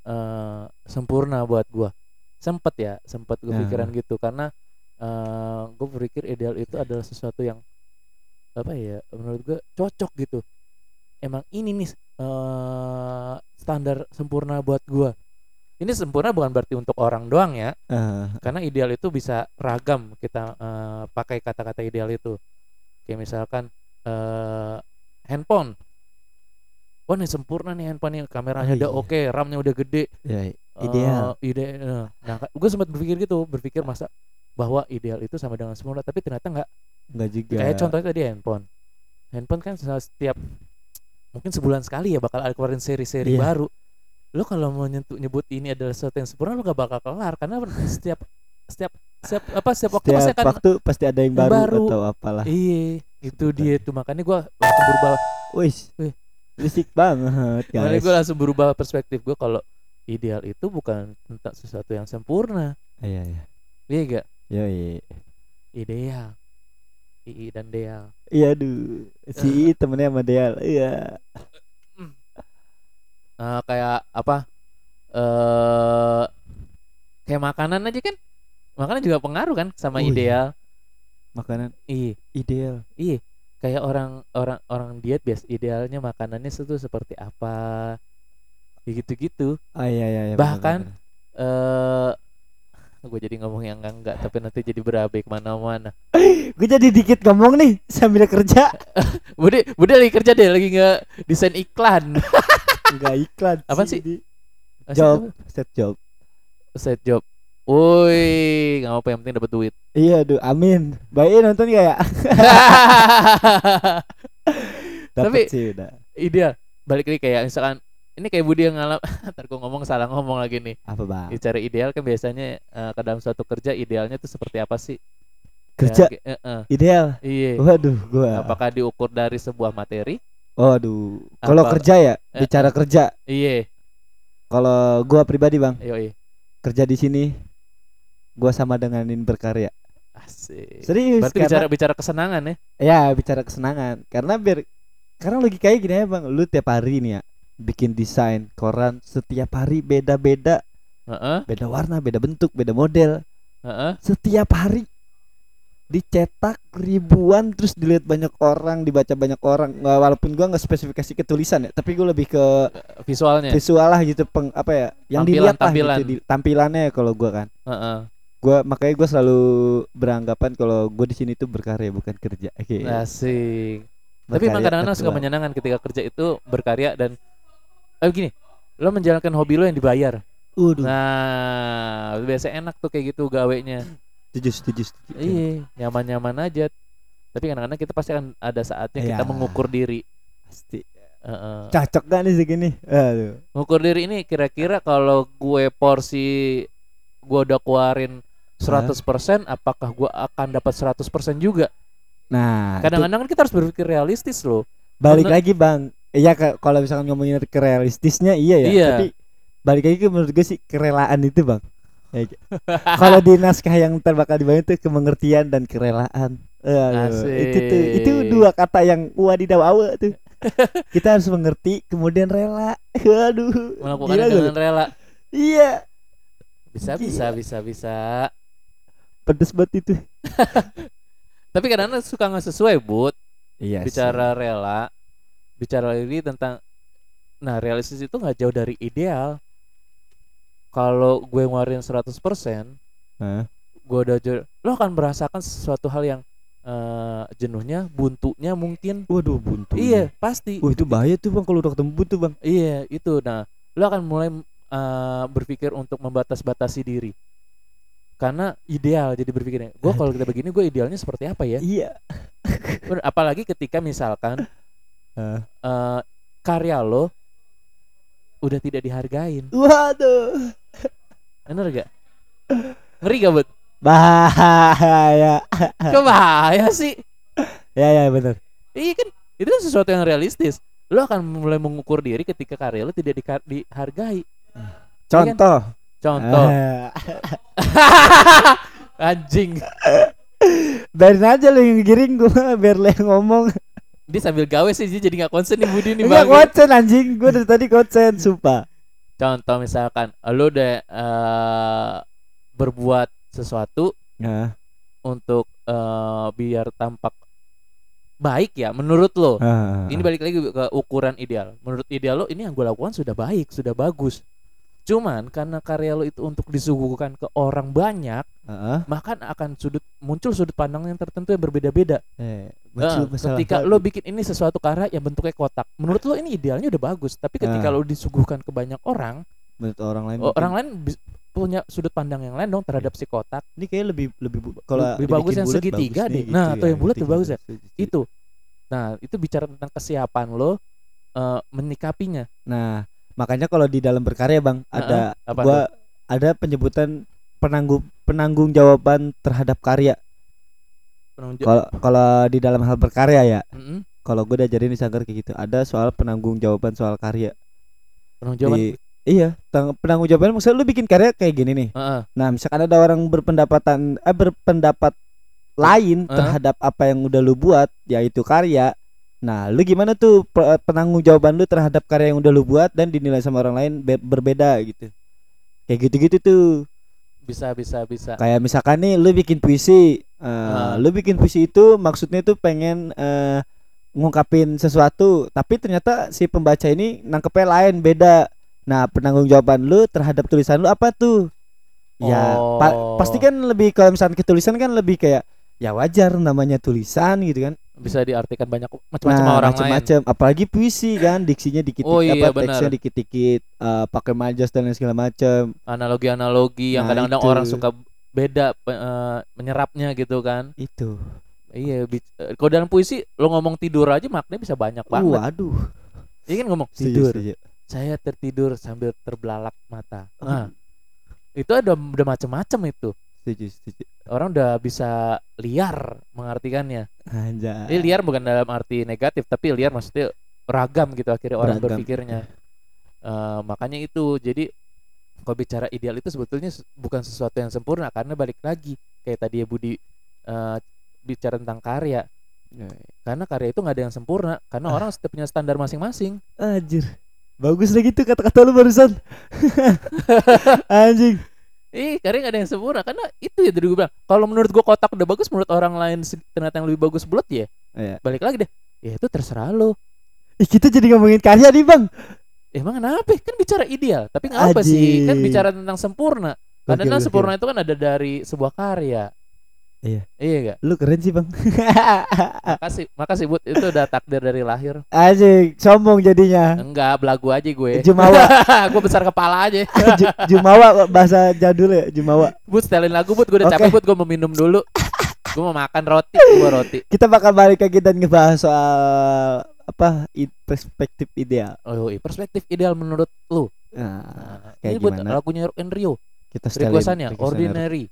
eh sempurna buat gua. Sempet ya, sempat gue Ya. pikiran gitu karena eh gue berpikir ideal itu adalah sesuatu yang apa ya menurut gue cocok gitu. Emang ini nih eh standar sempurna buat gua. Ini sempurna bukan berarti untuk orang doang ya. Eh, karena ideal itu bisa ragam kita eh, pakai kata-kata ideal itu. Kayak misalkan eh handphone. Wah nih sempurna nih handphone nih kameranya Oh, udah iya. oke RAM-nya udah gede. Ya, ideal. Eh, ide eh, nah gue sempat berpikir gitu berpikir masa bahwa ideal itu sama dengan sempurna tapi ternyata nggak. Enggak juga. kayak contohnya tadi handphone. Handphone kan setiap mungkin sebulan sekali ya bakal ada keluarin seri-seri Iya. baru lo kalau mau nyentuh nyebut ini adalah sesuatu yang sempurna lo gak bakal kelar karena setiap setiap setiap apa setiap waktu pasti Setiap akan waktu pasti ada yang baru, baru. atau apalah. iya itu dia tuh makanya gue langsung berubah. Wih. Risik banget, makanya guys. gue langsung berubah perspektif gue kalau ideal itu bukan tentang sesuatu yang sempurna Iya, iya. iya gak Yo, iya. ideal ii dan deal Iya, aduh. Si I temennya sama Deal. Iya. Eh, kayak apa? Eh kayak makanan aja kan? Makanan juga pengaruh kan sama Oh, iya. ideal. Makanan iya. ideal. iya. Kayak orang orang orang diet bias idealnya makanannya itu seperti apa? Ya gitu-gitu. Ah, iya, iya, iya. Bahkan- eh gue jadi ngomong yang enggak enggak tapi nanti jadi berabe ke mana-mana. Gue jadi dikit ngomong nih sambil kerja. bude bude lagi kerja deh lagi nggak desain iklan Enggak iklan. Apaan sih? Di- Job, apa? set job. set job Woi, nggak apa yang penting dapat duit. Iya, aduh, amin. Baik nonton gak ya? Tapi- sih udah. Ideal. Balik lagi kayak misalkan ini kayak Budi yang ngalam ntar gue ngomong salah ngomong lagi nih Apa bang? bicara ideal kan biasanya eh, ke dalam suatu kerja idealnya tuh seperti apa sih Kerja Ya, eh, eh, ideal. iya Waduh, gua. apakah diukur dari sebuah materi Waduh. Kalau kerja ya, Eh, bicara kerja. iya. Kalau gua pribadi bang, iya iya. Kerja di sini, gua sama denganin berkarya. asik. Serius. berarti karena- bicara bicara kesenangan ya? Ya bicara kesenangan. Karena biar Karena lagi kayak gini ya bang. Lu tiap hari nih ya Bikin desain koran Setiap hari beda-beda. Heeh, Beda warna, beda bentuk, beda model. Heeh. Setiap hari Dicetak ribuan Terus dilihat banyak orang Dibaca banyak orang Nggak, Walaupun gua nggak spesifikasi ke tulisan ya Tapi gua lebih ke visualnya visual lah gitu peng, Apa ya Yang Tampilan- dilihat lah tampilan. gitu, di- Tampilannya kalau gua kan Heeh. gua makanya gua selalu beranggapan kalau gua di sini tuh berkarya bukan kerja Oke. asik tapi emang kadang-kadang suka menyenangkan ketika kerja itu berkarya dan eh gini lo menjalankan hobi lo yang dibayar Waduh. nah biasa enak tuh kayak gitu gawenya setuju setuju setuju. Iya nyaman-nyaman aja. Tapi kadang-kadang kita pasti akan ada saatnya kita Iya. mengukur diri. Pasti. Heeh. cocok gak nih segini? Aduh. Mengukur diri ini kira-kira kalau gue porsi gue udah keluarin 100% apakah gue akan dapat 100% juga? Nah kadang-kadang kan kita harus berpikir realistis loh. Balik menurut- lagi bang. Iya kalau misalkan ngomongin ke realistisnya iya ya. Iya. tapi balik lagi ke menurut gue sih kerelaan itu bang. Kalau di naskah yang ntar bakal dibangun itu kemengertian dan kerelaan. Aduh, itu tuh itu dua kata yang wadidaw awe tuh. Kita harus mengerti kemudian rela. Waduh melakukan dengan rela. Iya. Bisa bisa bisa bisa. Pedes banget itu. Tapi kadang-kadang suka nggak sesuai but iya bicara rela bicara ini tentang nah realistis itu nggak jauh dari ideal kalau gue ngeluarin 100% Hah? gue udah lo akan merasakan sesuatu hal yang eh, jenuhnya buntunya mungkin. Waduh buntu. Iya pasti. Wah itu bahaya tuh bang kalau udah ketemu buntu bang. Iya itu. Nah lo akan mulai eh, berpikir untuk membatas-batasi diri. Karena ideal jadi berpikirnya. Gue kalau kita begini gue idealnya seperti apa ya? Iya. Apalagi ketika misalkan Hah? eh, karya lo udah tidak dihargain. Waduh. Bener gak? Ngeri gak bud? Bahaya. Kok bahaya sih? Ya ya bener. Iya kan itu kan sesuatu yang realistis. Lo akan mulai mengukur diri ketika karya lo tidak dihargai. Contoh. Contoh. Ah, anjing. Biarin aja lu yang giring gua Biar lu yang ngomong dia sambil gawe sih dia jadi nggak konsen nih Budi nih Enggak bang. konsen anjing. Gua dari tadi konsen Sumpah. Contoh misalkan lo udah eh, berbuat sesuatu Nah, untuk eh, biar tampak baik ya menurut lo. Ah, ini balik lagi ke ukuran ideal. Menurut ideal lo ini yang gue lakukan sudah baik sudah bagus Cuman karena karya lo itu untuk disuguhkan ke orang banyak, Heeh. maka akan sudut muncul sudut pandang yang tertentu yang berbeda-beda. Eh, Nah, masalah ketika lo bikin ini sesuatu karya yang bentuknya kotak, menurut lo ini idealnya udah bagus, tapi ketika Ah. lo disuguhkan ke banyak orang, menurut orang lain oh, orang lain punya sudut pandang yang lain dong terhadap si kotak. ini kayak lebih lebih kalau Lebih bagus yang segitiga bagus deh. nih, Nah, gitu atau yang bulat lebih bagus ya. Itu. Nah, itu bicara tentang kesiapan lo eh, menyikapinya. Nah, makanya kalau di dalam berkarya Bang ada apa gua ada penyebutan penanggung penanggung jawaban terhadap karya. Kalau kalau di dalam hal berkarya ya, Mm-mm. kalau gue diajarin di sanggar kayak gitu, ada soal penanggung jawaban soal karya. Penanggung jawaban. Di- iya, penanggung jawaban maksudnya lu bikin karya kayak gini nih. Heeh. Nah, misalkan ada orang berpendapatan eh berpendapat lain Eh. terhadap apa yang udah lu buat, yaitu karya. Nah, lu gimana tuh pe- penanggung jawaban lu terhadap karya yang udah lu buat dan dinilai sama orang lain be- berbeda gitu. Kayak gitu-gitu tuh. bisa bisa bisa. Kayak misalkan nih lu bikin puisi, eh, Ah. lu bikin puisi itu maksudnya tuh pengen eh, ngungkapin sesuatu, tapi ternyata si pembaca ini nangkepnya lain beda. Nah, penanggung jawaban lu terhadap tulisan lu apa tuh? Ya, pa- Oh. pasti kan lebih kalau misalkan ke tulisan kan lebih kayak ya wajar namanya tulisan gitu kan. Bisa diartikan banyak macam-macam Nah, orang macam-macam. Apalagi puisi kan, diksinya dikit Oh iya, apa benar. teksnya dikit-dikit, eh, pakai majas dan lain segala macam. Analogi-analogi yang Nah, kadang-kadang itu. orang suka beda eh, menyerapnya gitu kan. Itu. Iya, eh, kalau dalam puisi lo ngomong tidur aja maknanya bisa banyak banget. Waduh. Iya kan ngomong tidur. setuju. Saya tertidur sambil terbelalak mata. Nah, itu ada udah macam-macam itu. Setuju, setuju. Orang udah bisa liar mengartikannya. Anjay. Ini liar bukan dalam arti negatif, tapi liar maksudnya ragam gitu akhirnya orang Beragam. berpikirnya. Eh, makanya itu jadi kalau bicara ideal itu sebetulnya se- bukan sesuatu yang sempurna karena balik lagi kayak tadi ya Budi eh, bicara tentang karya. Ya, Karena karya itu nggak ada yang sempurna karena orang setiap punya standar masing-masing. Anjir. Bagus lagi tuh kata-kata lu barusan. Anjing. Ih, karya nggak ada yang sempurna karena itu ya tadi gue bilang. Kalau menurut gue kotak udah bagus, menurut orang lain ternyata yang lebih bagus bulat ya. Iya. Balik lagi deh. Ya itu terserah lo. Ih, kita jadi ngomongin karya nih, Bang. Emang kenapa? Kan bicara ideal, tapi nggak apa sih? Kan bicara tentang sempurna. Karena sempurna itu kan ada dari sebuah karya. Iya. Iya gak? Lu keren sih, Bang. Makasih, makasih Bud. Itu udah takdir dari lahir. Anjing, sombong jadinya. Enggak, belagu aja gue. Jumawa, gue besar kepala aja. Ju- Jumawa bahasa jadul ya, Jumawa. Bud, setelin lagu Bud. Gue udah Oke. capek Bud. Gue mau minum dulu. gue mau makan roti. Gue roti. Kita bakal balik lagi dan ngebahas soal apa perspektif ideal. Oh, iya. perspektif ideal menurut lu. Nah, Nah, kayak ini gimana? lagunya Rock and Rio. kita setelin. Requestannya Sanero. Ordinary.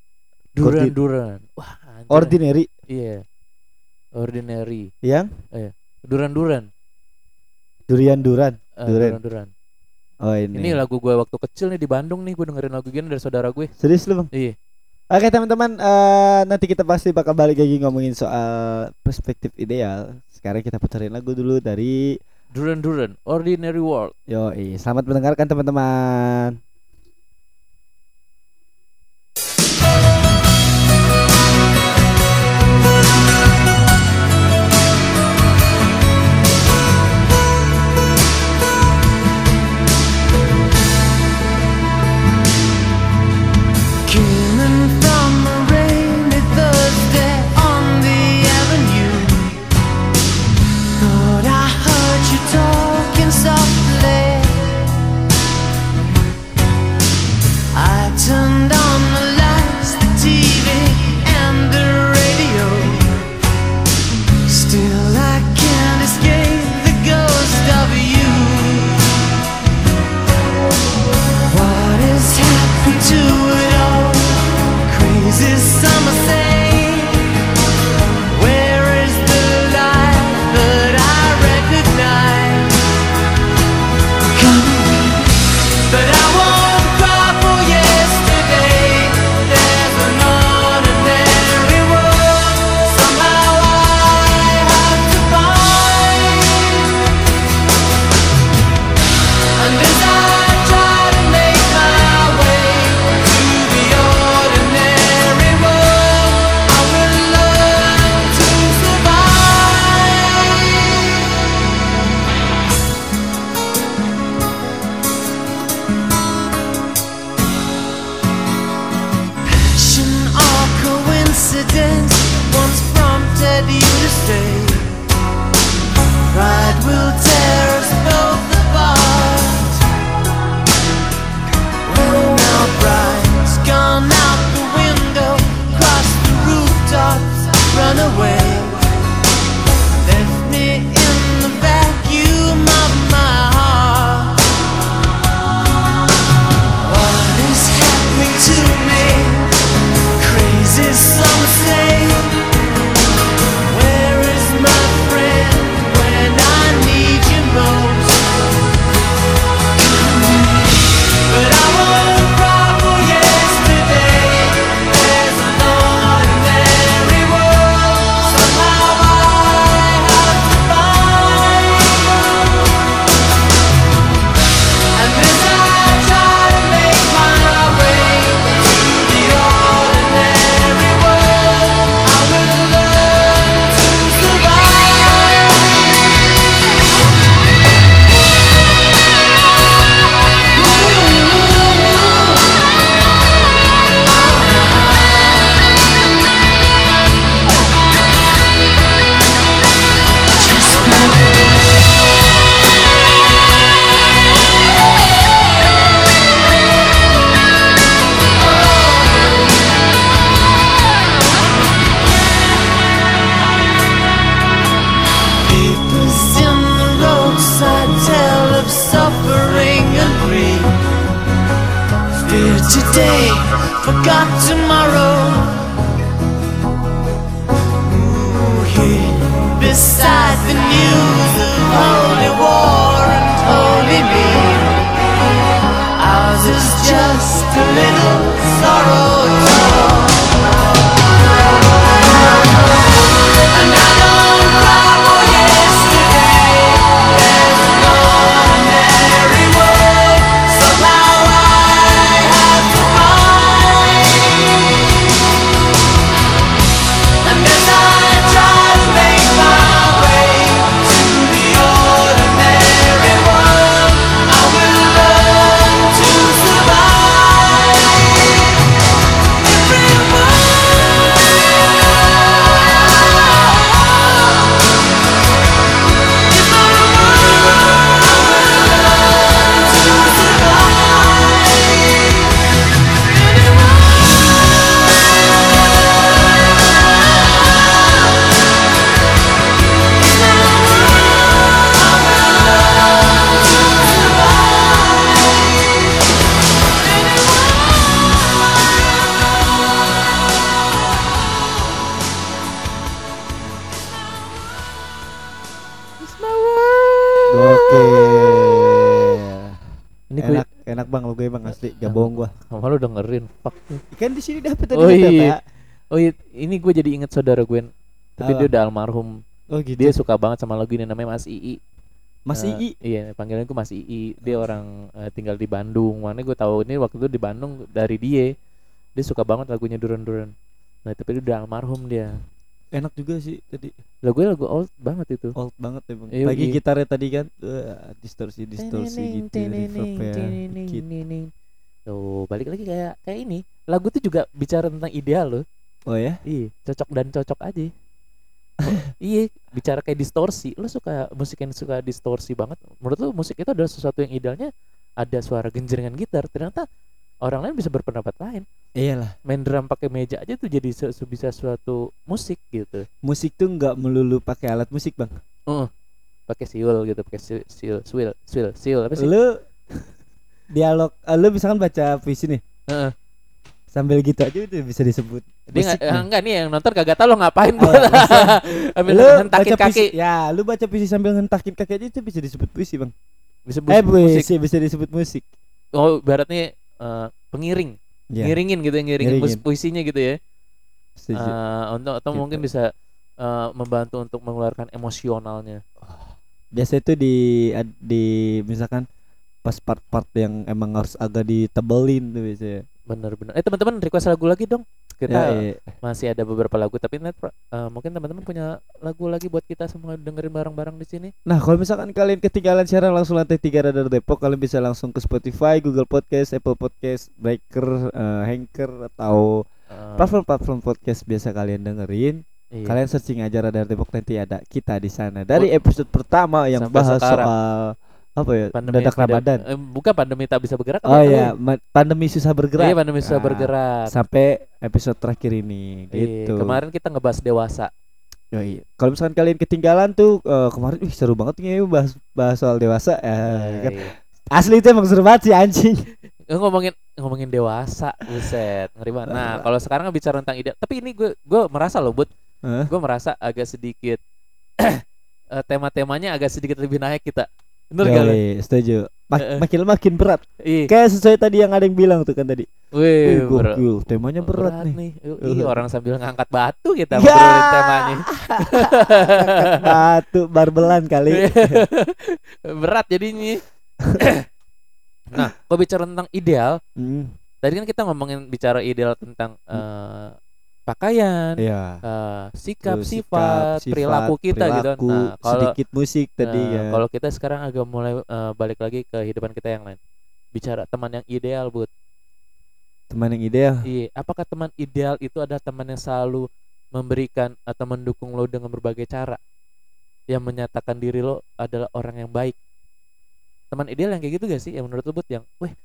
Duran Duran. Wah, anjir. Ordinary Iya. Ordinary. yang Duran Duran. durian duran. Eh, Duran. Duran Duran. Oh ini. Ini lagu gue waktu kecil nih di Bandung nih gue dengerin lagu gini dari saudara gue. Serius lu bang? Iya. Oke teman-teman, eh, nanti kita pasti bakal balik lagi ngomongin soal perspektif ideal. Sekarang kita puterin lagu dulu dari Duran Duran, Ordinary World. Yo, selamat mendengarkan teman-teman. Oke. Ini gue Enak, enak bang lo gue bang asli, gak bohong gua. sama lu dengerin. Fuck. Kan di sini dapat tadi Oh iya. Oh iya, ini gue jadi inget saudara gue. Tapi Apa? dia udah almarhum. Oh gitu. Dia suka banget sama lagu ini namanya Mas Ii. Mas Eh, Ii. Iya, panggilan gue Mas Ii. Dia orang eh, tinggal di Bandung. Mana gue tahu ini waktu itu di Bandung dari dia. Dia suka banget lagunya Duran-Duran. Nah, tapi dia udah almarhum dia. Enak juga sih tadi. Lagunya lagu old banget itu. Old banget ya bang. Iya, Lagi iya. gitarnya tadi kan, wah, distorsi distorsi gitu, reverb ya. Tuh, balik lagi kayak kayak ini. Lagu tuh juga bicara tentang ideal loh. Oh ya? Iya, cocok dan cocok aja. Oh, iya, bicara kayak distorsi. Lo suka musik yang suka distorsi banget. Menurut lo musik itu adalah sesuatu yang idealnya ada suara genjrengan gitar. Ternyata orang lain bisa berpendapat lain. Iyalah. Main drum pakai meja aja tuh jadi se- bisa suatu musik gitu. Musik tuh nggak melulu pakai alat musik bang. Heeh. pakai siul gitu, pakai siul, siul, siul, siul, siul apa sih? Lu dialog, eh, lu misalkan baca puisi nih, Heeh. sambil gitu aja itu bisa disebut. Dia musik eh, enggak nih yang nonton kagak tahu lo ngapain Oh, ambil lu hentakin baca puisi, kaki. ya lu baca puisi sambil ngentakin kaki aja itu bisa disebut puisi bang. Bisa eh musik. puisi bisa disebut musik. Oh, ibaratnya eh, pengiring. Ya, ngiringin gitu ya ngiringin, Ngiringin. puisinya gitu ya setuju. Eh, untuk atau Gitu. mungkin bisa eh, membantu untuk mengeluarkan emosionalnya Biasa itu di di misalkan pas part-part yang emang harus agak ditebelin tuh biasanya. bener-bener eh teman-teman request lagu lagi dong kita Ya, iya. masih ada beberapa lagu tapi net eh, mungkin teman-teman punya lagu lagi buat kita semua dengerin bareng-bareng di sini Nah, kalau misalkan kalian ketinggalan siaran langsung lantai 3 Radar Depok, kalian bisa langsung ke Spotify, Google Podcast, Apple Podcast, Breaker, eh, Anchor atau Eh, platform-platform podcast biasa kalian dengerin. iya. Kalian searching aja Radar Depok nanti ada kita di sana. Dari episode pertama yang Sampai bahas sekarang. soal apa ya? pandemi Dadak Ramadan. eh, bukan pandemi tak bisa bergerak Oh iya, pandemi susah iya bergerak. pandemi susah Ah, bergerak Sampai episode terakhir ini Iya, gitu. kemarin kita ngebahas dewasa Yoi. Kalau misalkan kalian ketinggalan tuh eh, kemarin wih seru banget nih bahas bahas soal dewasa eh, Eh, kan. iya. Asli itu emang seru banget sih anjing. Ngomongin ngomongin dewasa buset ngeri banget nah kalau sekarang bicara tentang ide tapi ini gue gue merasa loh bud Hah? gue merasa agak sedikit eh, tema-temanya agak sedikit lebih naik kita bener gak setuju. Mak- eh. makin makin berat. Ih, Kayak sesuai tadi yang ada yang bilang tuh kan tadi. wih, berat, gokil, temanya berat, nih. Yuk, Ih, orang sambil ngangkat batu kita Ya. ngobrolin temanya Batu barbelan kali. berat jadinya nah kalau bicara tentang ideal Hmm, tadi kan kita ngomongin bicara ideal tentang eh, pakaian Iya. eh, sikap, Terus sifat, perilaku kita gitu. perilaku, Nah, kalau sedikit musik tadi eh, ya. kalau kita sekarang agak mulai eh, balik lagi ke kehidupan kita yang lain. Bicara teman yang ideal, Bud. Teman yang ideal. Iya, apakah teman ideal itu adalah teman yang selalu memberikan atau mendukung lo dengan berbagai cara? Yang menyatakan diri lo adalah orang yang baik. Teman ideal yang kayak gitu gak sih? Yang menurut lo Bud yang, "Weh,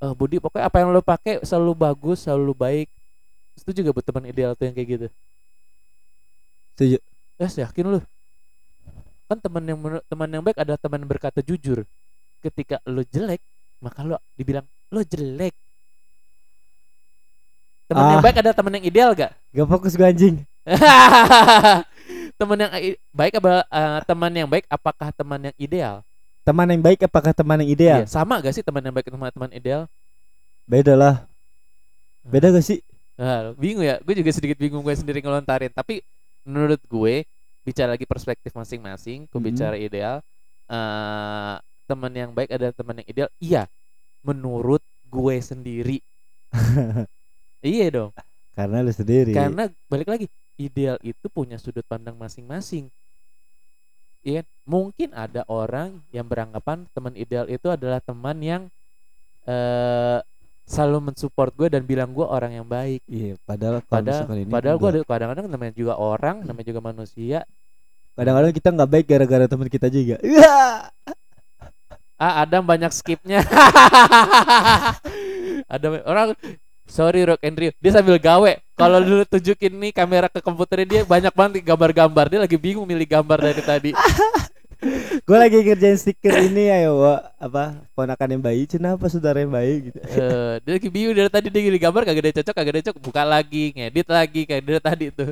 eh, Budi pokoknya apa yang lo pakai selalu bagus, selalu baik." Itu juga buat teman ideal tuh yang kayak gitu. Setuju. Eh, yakin lu? Kan teman yang teman yang baik adalah teman yang berkata jujur. Ketika lo jelek, maka lo dibilang lo jelek. teman yang Ah. baik ada teman yang ideal gak Gak fokus gue anjing. teman yang baik apa eh, teman yang baik apakah teman yang ideal Teman yang baik apakah teman yang ideal? Iya, sama gak sih teman yang baik sama teman ideal Beda lah. Beda gak sih? Nah, bingung ya gue juga sedikit bingung gue sendiri ngelontarin tapi menurut gue bicara lagi perspektif masing-masing gue Mhm. bicara ideal eh teman yang baik adalah teman yang ideal iya menurut gue sendiri iya dong Karena lu sendiri. karena balik lagi ideal itu punya sudut pandang masing-masing Iya, kan? mungkin ada orang yang beranggapan teman ideal itu adalah teman yang eh selalu mensupport gue dan bilang gue orang yang baik. Iya, padahal Padahal, ini padahal gue kadang-kadang namanya juga orang, namanya juga manusia. kadang-kadang kita nggak baik gara-gara teman kita juga. Ah, Adam banyak skipnya. ada orang sorry Rock and Rio dia sambil gawe kalau dulu tunjukin nih kamera ke komputernya dia banyak banget gambar-gambar dia lagi bingung milih gambar dari tadi gue lagi ngerjain stiker ini ayo Wak. apa ponakan yang bayi kenapa saudara yang bayi? Gitu. Eh, dia lagi bingung dari tadi dia gambar kagak ada cocok kagak ada cocok. Buka lagi ngedit lagi kayak dari tadi tuh.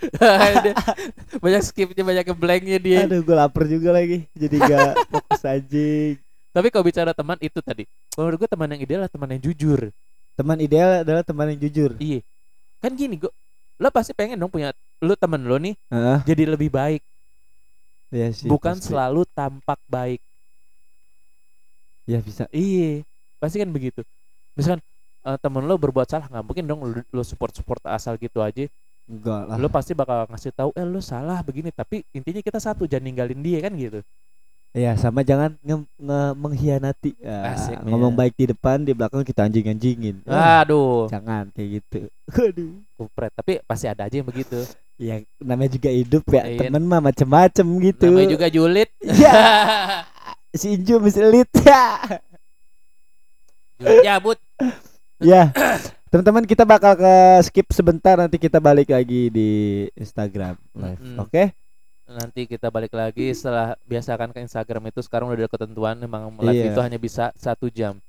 Banyak skipnya banyak ke blanknya dia. Aduh gue lapar juga lagi jadi gak fokus anjing tapi kalau bicara teman itu tadi. Menurut gue teman yang ideal adalah teman yang jujur. Teman ideal adalah teman yang jujur. Iya. Kan gini gue lo pasti pengen dong punya lo temen lo nih Heeh, jadi lebih baik ya sih bukan pasti. selalu tampak baik. Ya bisa. Iya pasti kan begitu. Misalkan eh, temen lo berbuat salah nggak mungkin dong lo, lo support support asal gitu aja. Enggak lah. Lo pasti bakal ngasih tahu eh lo salah begini. Tapi intinya kita satu jangan ninggalin dia kan gitu. Ya sama jangan nge, nge- mengkhianati. Ah, Asik, ngomong ya. baik di depan di belakang kita anjing anjingin aduh jangan kayak gitu. Aduh kupret tapi pasti ada aja yang begitu ya namanya juga hidup ya Iya. temen mah macem-macem gitu namanya juga julid ya si Inju mesti elit ya julid cabut Ya, teman-teman kita bakal ke skip sebentar nanti kita balik lagi di Instagram live. Mm-mm. Oke? nanti kita balik lagi setelah biasakan ke Instagram itu sekarang udah ada ketentuan memang live Iya. itu hanya bisa satu jam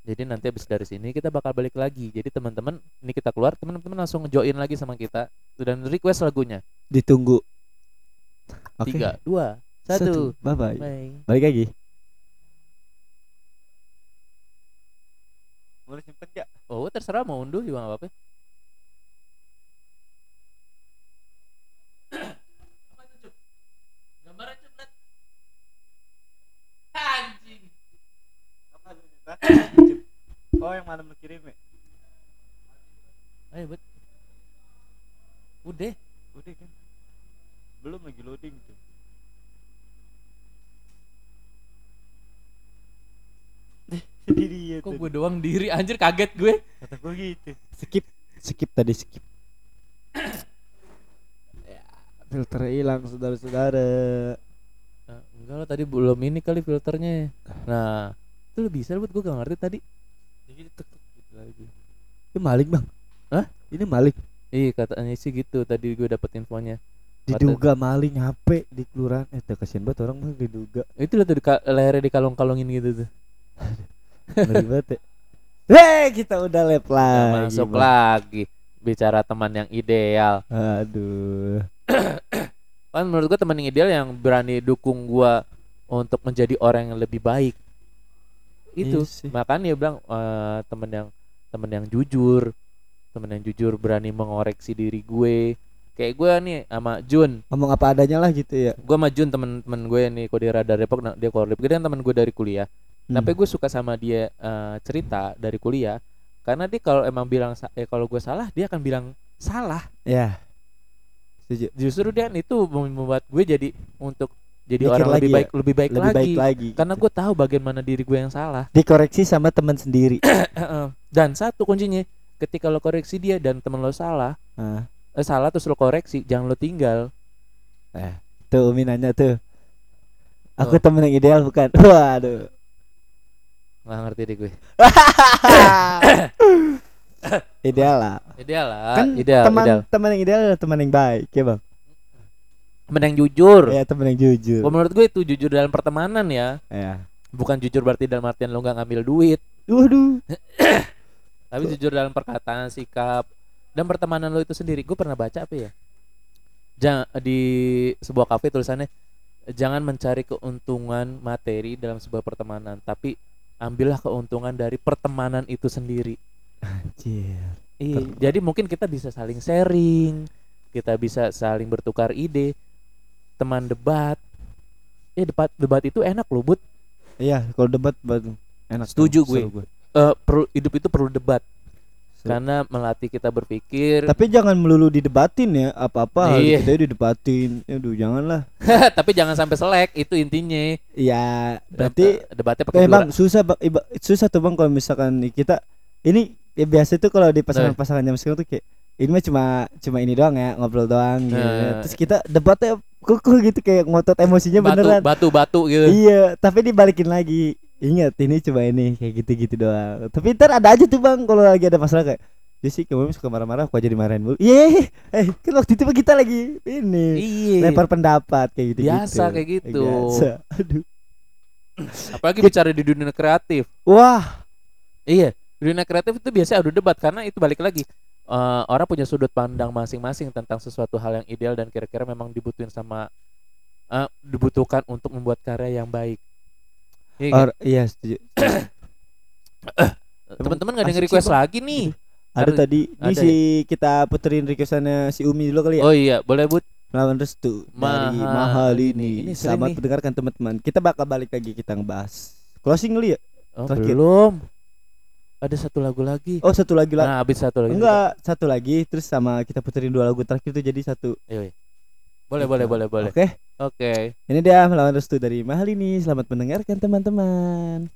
jadi nanti habis dari sini kita bakal balik lagi jadi teman-teman ini kita keluar teman-teman langsung join lagi sama kita dan request lagunya Ditunggu. Oke. tiga dua satu Bye bye. bye Balik lagi. Boleh simpen gak? oh terserah mau unduh juga apa-apa Apa Oh yang mana lu kirim ya? Ayo, bet. Udah. Udah kan. Belum lagi loading tuh. Dia Kok gue doang diri anjir kaget gue. Kata gue gitu. Skip, skip tadi skip. ya, filter hilang saudara-saudara. Nah, enggak lah tadi belum ini kali filternya. Nah, itu lo bisa buat gue gak ngerti tadi. Jadi tek tek gitu lagi. Ini maling bang? Hah? Ini maling. Iya katanya sih gitu tadi gue dapet infonya. Diduga maling HP di kelurahan. Eh, tuh kasihan banget orang mah diduga. Itu lihat di lehernya dikalung-kalungin gitu tuh. Ngeri banget ya. Hei, kita udah Nah, lagi. masuk Bang. lagi bicara teman yang ideal. Aduh. Kan menurut gue teman yang ideal yang berani dukung gua untuk menjadi orang yang lebih baik. Itu Iya sih. makanya dia bilang eh, temen yang temen yang jujur, temen yang jujur berani mengoreksi diri gue. Kayak gue nih sama Jun, Ngomong apa adanya lah gitu ya. gue sama Jun temen-temen gue nih kok di Radar Depok nah, dia Depok dia kan temen gue dari kuliah Hmm. tapi gue suka sama dia eh, cerita dari kuliah karena dia kalau emang bilang eh kalau gue salah dia akan bilang salah Ya. Setuju. justru dia itu mem- membuat gue jadi untuk jadi Mikir orang lagi lebih ya? baik lebih baik Lebih lagi baik lagi. karena gitu. gue tahu bagaimana diri gue yang salah dikoreksi sama teman sendiri. dan satu kuncinya ketika lo koreksi dia dan temen lo salah Nah, eh, salah terus lo koreksi jangan lo tinggal tuh Umi nanya tuh. Oh. Aku temen yang ideal bukan? Waduh. nggak ngerti deh gue ideal lah. ideal lah kan ideal teman ideal teman yang ideal adalah teman yang baik, ya bang. Temen yang jujur Ya teman yang jujur. Menurut gue itu jujur dalam pertemanan ya Ya. bukan jujur berarti dalam artian lo nggak ngambil duit Waduh. Tapi jujur dalam perkataan, sikap dan pertemanan lo itu sendiri, gue pernah baca apa ya? Jangan di sebuah kafe tulisannya jangan mencari keuntungan materi dalam sebuah pertemanan, tapi ambillah keuntungan dari pertemanan itu sendiri. Anjir. Iya, jadi mungkin kita bisa saling sharing, kita bisa saling bertukar ide, teman debat. Ya debat debat itu enak loh, Bud. Iya, kalau debat enak. Setuju Seru gue. Eh, perlu hidup itu perlu debat Seru. karena melatih kita berpikir. Tapi jangan melulu didebatin ya, apa-apa hal Iya. kita didebatin. Aduh, janganlah. tapi jangan sampai selek itu intinya. Iya, berarti Eh, debatnya pakai dua. bang susah susah tuh bang kalau misalkan kita ini ya biasa tuh kalau di pasangan-pasangan zaman sekarang tuh kayak ini mah cuma cuma ini doang ya ngobrol doang gitu. Nah. Terus kita debatnya kukuh gitu kayak ngotot emosinya batu, beneran. batu batu gitu. Iya, tapi dibalikin lagi. Ingat ini cuma ini kayak gitu-gitu doang. Tapi ntar ada aja tuh bang kalau lagi ada masalah kayak dia sih kamu suka marah-marah aku aja dimarahin mulu. Iya, eh kan waktu itu kita lagi ini Iya. lempar pendapat kayak gitu. Biasa kayak gitu. Aduh. Apalagi bicara di dunia kreatif. Wah, Iya, dunia kreatif itu biasanya adu debat karena itu balik lagi eh, orang punya sudut pandang masing-masing tentang sesuatu hal yang ideal dan kira-kira memang dibutuhin sama eh, dibutuhkan untuk membuat karya yang baik. Iya or, iya setuju. Teman-teman nggak ada yang request lagi nih. Ada tadi ini si kita puterin requestannya si Umi dulu kali ya. Oh iya, boleh Bud. Melawan restu dari Mahal mahal ini. ini. Selamat mendengarkan teman-teman. Kita bakal balik lagi kita ngebahas closing kali ya. Oh, Terakhir. belum. Ada satu lagu lagi. Oh satu lagi lah. Nah, habis satu lagi. Enggak, satu lagi terus sama kita puterin dua lagu terakhir itu jadi satu. Iya, iya. Boleh, boleh, boleh, boleh. Oke. Oke. Ini dia melawan restu dari mahal ini. Selamat mendengarkan teman-teman.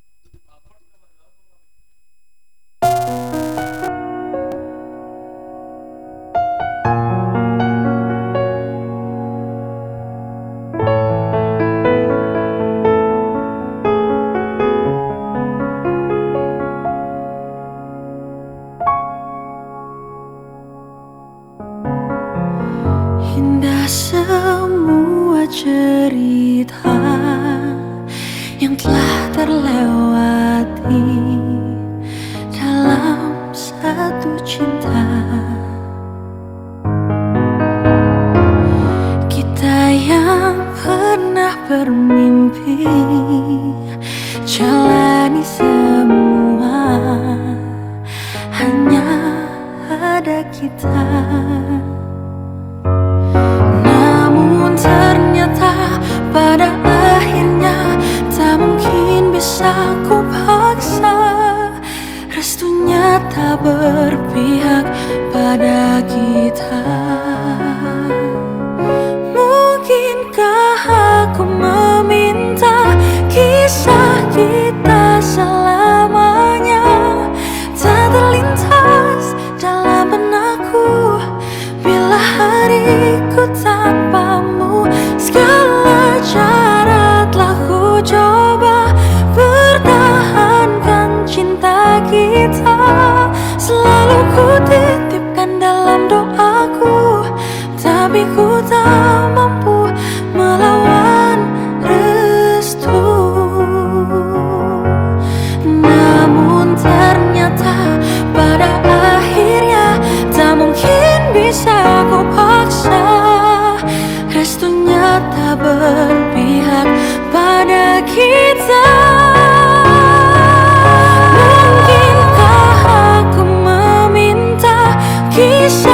Aku meminta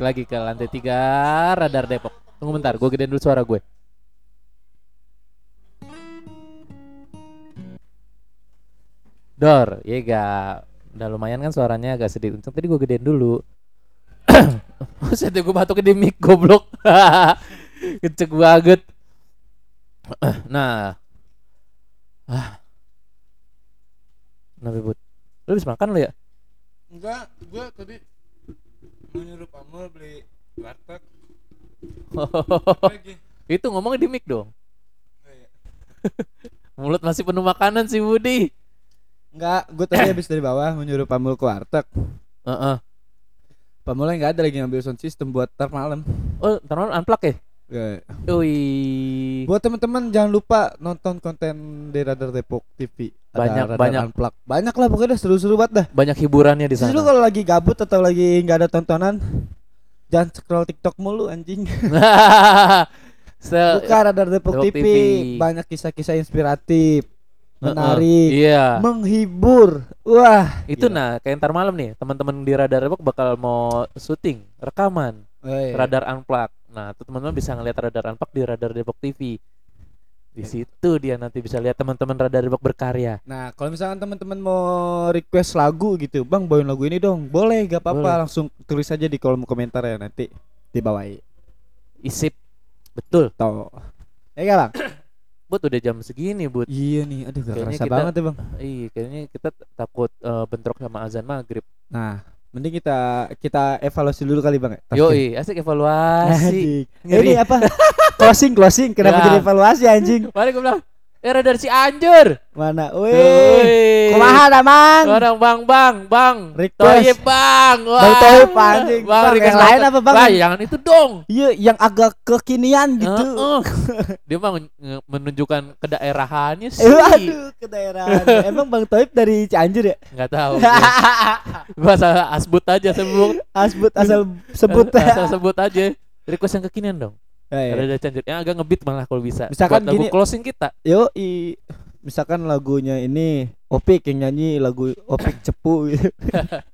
balik lagi ke lantai tiga radar Depok. Tunggu bentar, gue gedein dulu suara gue. Dor, iya gak? Udah lumayan kan suaranya agak sedikit kenceng. Tadi gue gedein dulu. Buset gue batuk di mic goblok. Kenceng banget. nah. Ah. Kenapa? Lu habis makan lu ya? Enggak, gua tadi mau nyuruh Pamul beli warteg lagi. Itu ngomongnya di mic dong. Oh, iya. Mulut masih penuh makanan sih Budi. Enggak, gue tadi habis dari bawah mau nyuruh Pamul ke warteg. Heeh. Pamulnya nggak ada lagi ngambil sound system buat ntar malam. Oh, ntar malam unplug ya? Ya. Wih. Buat teman-teman jangan lupa nonton konten di Radar Depok TV. Ada Banyak- Radar banyak. Unplug. Banyak lah pokoknya seru-seru banget dah. Banyak hiburannya di sana. lu kalau lagi gabut atau lagi nggak ada tontonan, jangan scroll TikTok mulu anjing. Buka Radar Depok Depok TV. TV. Banyak kisah-kisah inspiratif, menarik, Iya. menghibur. Wah, Itu gila. nah, kayak ntar malam nih, teman-teman di Radar Depok bakal mau syuting, rekaman, Oh, iya. Radar Unplug. Nah, tuh teman-teman bisa ngeliat Radar Unplug di Radar Depok TV. Di situ dia nanti bisa lihat teman-teman Radar Depok berkarya. Nah, kalau misalkan teman-teman mau request lagu gitu, Bang, bawain lagu ini dong. Boleh, gak apa-apa. Langsung tulis aja di kolom komentar ya nanti dibawain. Isip. Betul. Tuh. Ya gak, Bang? Bud udah jam segini, Bud. iya nih, aduh gak Kayaknya kerasa kita- banget ya, Bang. Iya, kayaknya kita takut eh, bentrok sama azan maghrib. Nah, mending kita kita evaluasi dulu kali, Bang. ya? Yoi, asik evaluasi. Ini apa? closing, closing. Kenapa Ya. jadi evaluasi anjing? Gue bilang, eh Radar Cianjur. Mana? Wih. Kumaha dah, Mang? Orang bang bang bang. Request. Toyib bang. Wah. Bang Toyib, anjing. Bang, Bang, request yang lain apa, Bang? Lah, jangan itu dong. Iya, yang agak kekinian gitu. Heeh. Dia mah menunjukkan kedaerahannya sih. Eh, aduh, ke daerah. Emang Bang Toib dari Cianjur ya? Nggak tahu. Gua, gua asal asbut aja sebut. Asbut asal sebut. Asal sebut aja. Request yang kekinian dong. Ya, ya. Ada Cianjur yang agak ngebit malah kalau bisa. Misalkan Buat lagu gini- closing kita. Yo, i, misalkan lagunya ini Opik yang nyanyi lagu Opik cepu gitu.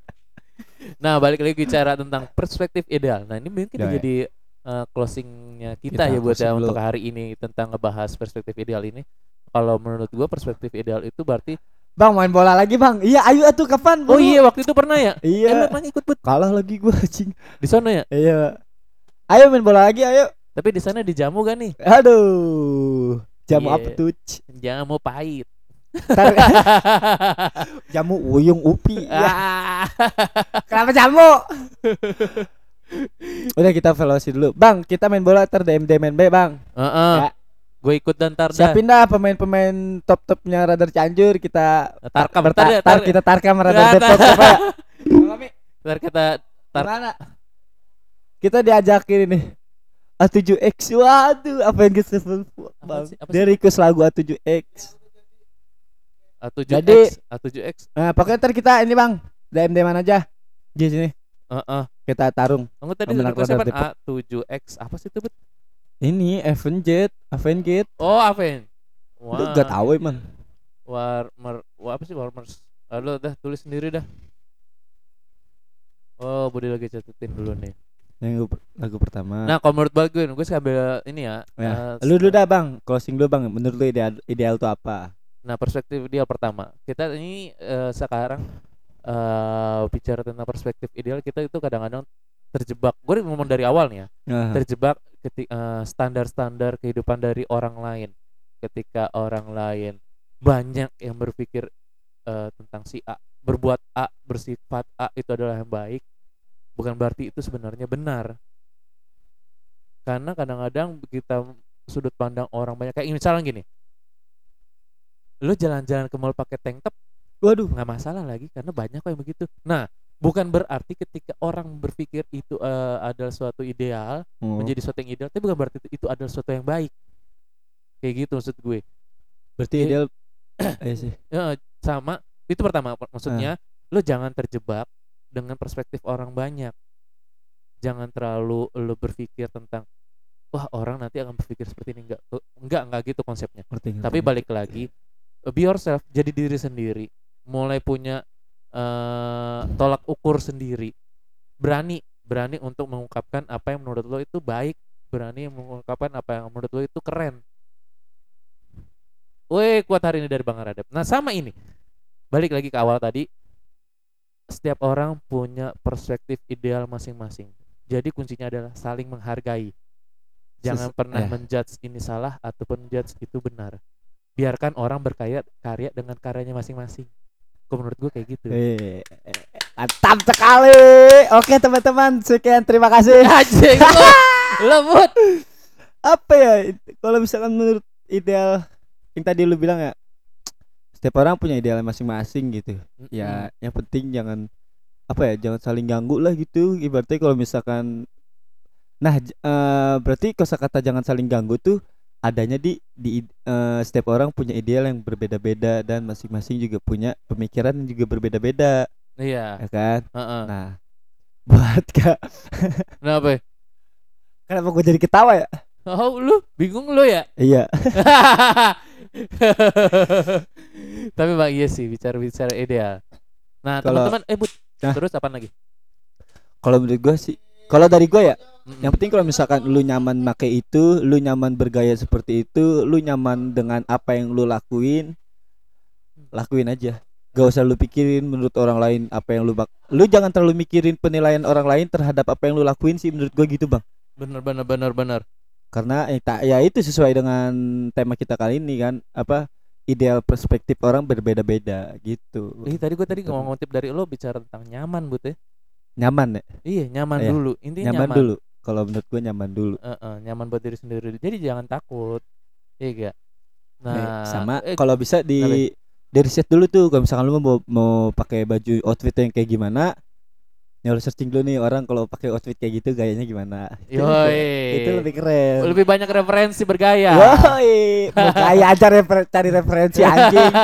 Nah, balik lagi bicara tentang perspektif ideal. Nah, ini mungkin Ya, ya. jadi uh, closingnya kita, Kita ya buat ya untuk hari ini tentang ngebahas perspektif ideal ini. Kalau menurut gua perspektif ideal itu berarti Bang main bola lagi bang. Iya ayo atuh kapan? Oh iya waktu itu pernah ya? Iya. emang ikut but Kalah lagi gua anjing. di sana ya? Iya. Ayo main bola lagi ayo. Tapi di sana dijamu gak nih? Aduh. Jamu Iya. apa tuh? Jamu pahit. Jamu uyung upi. Ya. Kenapa jamu? Udah kita evaluasi dulu. Bang, kita main bola ntar DM DM B, Bang. Heeh. Ya. Gue ikut dan tar. Siapin dah pemain-pemain top-topnya Radar Cianjur kita Tarkam, berta- tar ya, tar, tar- kita tarkam Radar Depok tar- apa ya? Ntar kita tar- Gimana? Kita diajakin ini A7X Waduh apa yang kita Apa sih? Dia request lagu A7X A7X, Jadi- A7X. Nah pokoknya ntar kita ini bang DM DM aja Di sini Heeh. Kita tarung Kamu tadi Pemenang request Radar apa? A7X. Apa sih itu, Bet? Ini Avenged Avenged Oh, Aven. Udah gak tahu emang War, mer, wa- apa sih Warmers? Lalu dah tulis sendiri dah. Oh, Budi lagi catetin dulu nih. Yang lagu, lagu pertama Nah, kalau menurut gue, gue sambil ini ya. ya. eh, Lu dulu dah bang Closing dulu bang Menurut lu ideal, ideal tuh apa Nah, perspektif ideal pertama. Kita ini eh, sekarang eh bicara tentang perspektif ideal kita itu kadang-kadang terjebak. Gue ngomong dari awal nih ya. Nah, Terjebak ketika standar-standar kehidupan dari orang lain. Ketika orang lain banyak yang berpikir eh, tentang si A, berbuat A, bersifat A itu adalah yang baik, bukan berarti itu sebenarnya benar. Karena kadang-kadang kita sudut pandang orang banyak kayak misalnya gini. Lu jalan-jalan ke mall pakai tank top Waduh nggak masalah lagi karena banyak kok yang begitu. Nah, bukan berarti ketika orang berpikir itu eh, adalah suatu ideal, Oh. menjadi suatu yang ideal, tapi bukan berarti itu, itu adalah suatu yang baik. Kayak gitu maksud gue. Berarti ideal Iya sih Ya, sama itu pertama mak- maksudnya lo jangan terjebak dengan perspektif orang banyak. Jangan terlalu lo berpikir tentang wah orang nanti akan berpikir seperti ini enggak enggak enggak gitu konsepnya. Ngerti, ngerti, Tapi balik lagi be yourself, jadi diri sendiri. Mulai punya eh, tolak ukur sendiri. Berani berani untuk mengungkapkan apa yang menurut lo itu baik berani mengungkapkan apa yang menurut lo itu keren Weh kuat hari ini dari Bang Radep nah sama ini balik lagi ke awal tadi setiap orang punya perspektif ideal masing-masing jadi kuncinya adalah saling menghargai jangan Ses- pernah eh. menjudge ini salah ataupun menjudge itu benar biarkan orang berkarya karya dengan karyanya masing-masing Kok menurut gue kayak gitu Eh, mantap sekali. Oke teman-teman, sekian terima kasih. Anjing lo Lembut Apa ya? Kalau misalkan menurut ideal yang tadi lu bilang ya, setiap orang punya ideal masing-masing gitu. Ya, yang penting jangan apa ya, jangan saling ganggu lah gitu. Ibaratnya kalau misalkan Nah, eh, berarti kosakata jangan saling ganggu tuh adanya di di eh, setiap orang punya ideal yang berbeda-beda dan masing-masing juga punya pemikiran yang juga berbeda-beda, Iya ya kan? heeh. Nah, buat kak, Kenapa kenapa gue jadi ketawa ya? Oh lu bingung lu ya Iya, Tapi bang iya sih bicara-bicara ideal Nah teman-teman Eh Bud Nah. Terus apa lagi? kalau menurut gue sih, kalau dari gue ya, Mm-mm. yang penting kalau misalkan lu nyaman make itu, lu nyaman bergaya seperti itu, lu nyaman dengan apa yang lu lakuin, lakuin aja. Gak usah lu pikirin menurut orang lain apa yang lu bak, lu jangan terlalu mikirin penilaian orang lain terhadap apa yang lu lakuin sih menurut gue gitu bang. Bener bener bener bener Karena eh, tak ya itu sesuai dengan tema kita kali ini kan, apa ideal perspektif orang berbeda-beda gitu. Ih tadi gue tadi Betul. ngomong tip dari lo bicara tentang nyaman Bud ya Nyaman ya, Iya nyaman Iya. dulu Intinya nyaman, nyaman, dulu. Kalau menurut gue nyaman dulu. Eh, eh, Nyaman buat diri sendiri Jadi jangan takut Iya gak? Nah Nih, sama eh, kalau bisa di dari set dulu tuh kalau misalkan lu mau mau pakai baju outfit yang kayak gimana lu searching dulu nih orang kalau pakai outfit kayak gitu gayanya gimana? Yoi. Itu lebih keren. Lebih banyak referensi bergaya. Yoi, mau gaya aja refer- cari referensi anjing.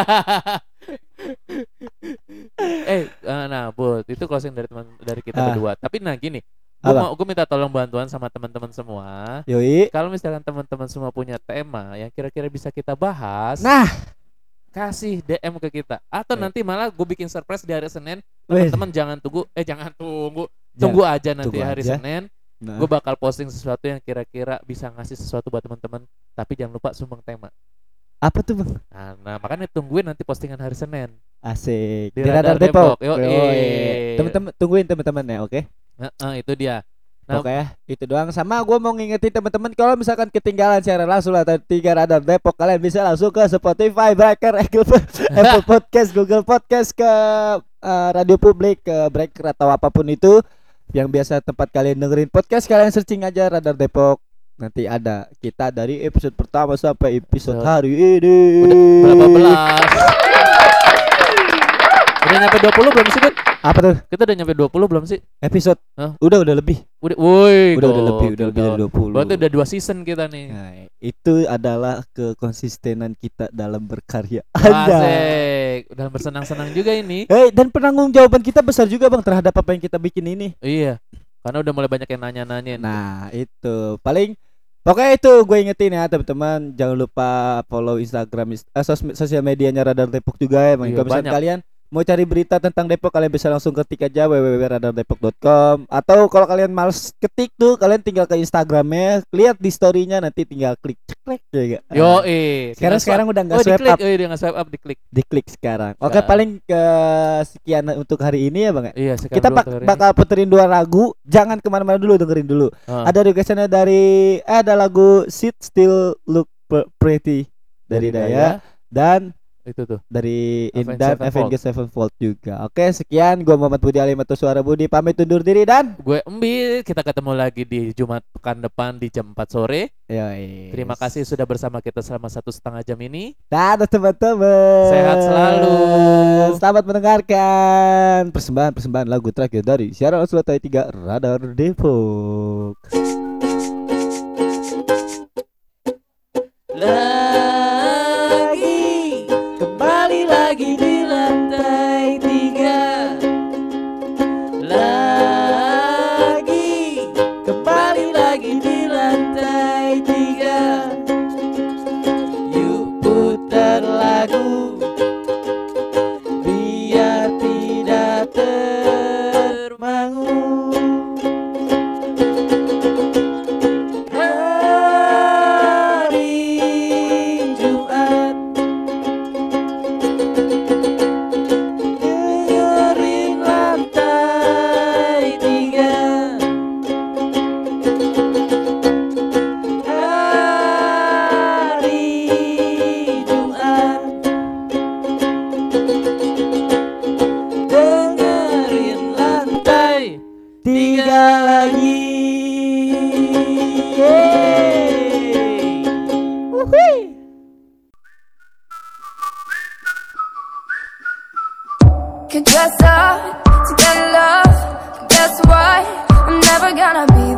Eh eh, nah Bud itu closing dari teman dari kita Ah. berdua. Tapi nah gini gue Apa? mau gue minta tolong bantuan sama teman-teman semua. Yoi. Kalau misalkan teman-teman semua punya tema yang kira-kira bisa kita bahas nah. kasih DM ke kita. Atau Eh. nanti malah gue bikin surprise di hari Senin teman-teman jangan tunggu eh jangan tunggu. Jangan- tunggu aja nanti tunggu hari aja. Senin. Nah, gue bakal posting sesuatu yang kira-kira bisa ngasih sesuatu buat teman-teman tapi jangan lupa sumbang tema. Apa tuh bang? Nah, nah makanya tungguin nanti postingan hari Senin. Asik. Di di, Radar radar Depok, Depok. Yoi. teman-teman tungguin teman-teman ya oke? Nah, itu dia. Nah, Oke, itu doang. Sama gue mau ngingetin teman-teman kalau misalkan ketinggalan siaran langsung atau tiga radar Depok, kalian bisa langsung ke Spotify, Breaker, Apple, Apple Podcast, Google Podcast, ke eh, radio publik, ke Breaker atau apa pun itu yang biasa tempat kalian dengerin podcast. Kalian searching aja radar Depok. Nanti ada kita dari episode pertama sampai episode Episode. hari ini. udah berapa belas udah nyampe 20 belum sih Bud? Apa tuh? kita udah nyampe 20 belum sih Episode? Hah? Udah udah lebih. Udah woi Udah udah lebih, udah lebih dari 20. berarti udah dua season kita nih Nah, itu adalah kekonsistenan kita dalam berkarya. Asik udah bersenang-senang juga ini Eh dan penanggung jawaban kita besar juga bang terhadap apa yang kita bikin ini. iya karena udah mulai banyak yang nanya-nanyain Nah itu paling pokoknya itu gue ingetin ya teman-teman jangan lupa follow Instagram eh, sos- sosial medianya Radar Depok juga ya. Iya, Kalau misalnya kalian mau cari berita tentang Depok kalian bisa langsung ketik aja www.radardepok.com atau kalau kalian males ketik tuh kalian tinggal ke Instagramnya lihat di storynya nanti tinggal klik ceklek ya gak? yo eh sekarang sekarang udah nggak oh swipe up oh iya nggak swipe up diklik diklik sekarang. Oke Nah. paling ke sekian untuk hari ini ya bang ya. iya sekarang kita bak- bakal puterin dua lagu jangan ke mana-mana dulu dengerin dulu. Ah, ada requestannya dari eh, ada lagu Sit Still Look Pretty dari Daya dan itu tuh. Dari Avenged Indan Sevenfold. Avenged Sevenfold juga. Oke sekian. Gua Muhammad Budi Alimato Suara Budi. Pamit undur diri dan gue Embi kita ketemu lagi di Jumat pekan depan di jam 4 sore. Yoi. terima kasih sudah bersama kita selama satu setengah jam ini. Dadah teman-teman. Sehat selalu. selamat mendengarkan persembahan persembahan lagu terakhir dari siaran Sulawesi 3 Radar Depok. Lagi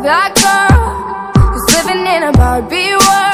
black girl who's living in a Barbie world.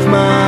I give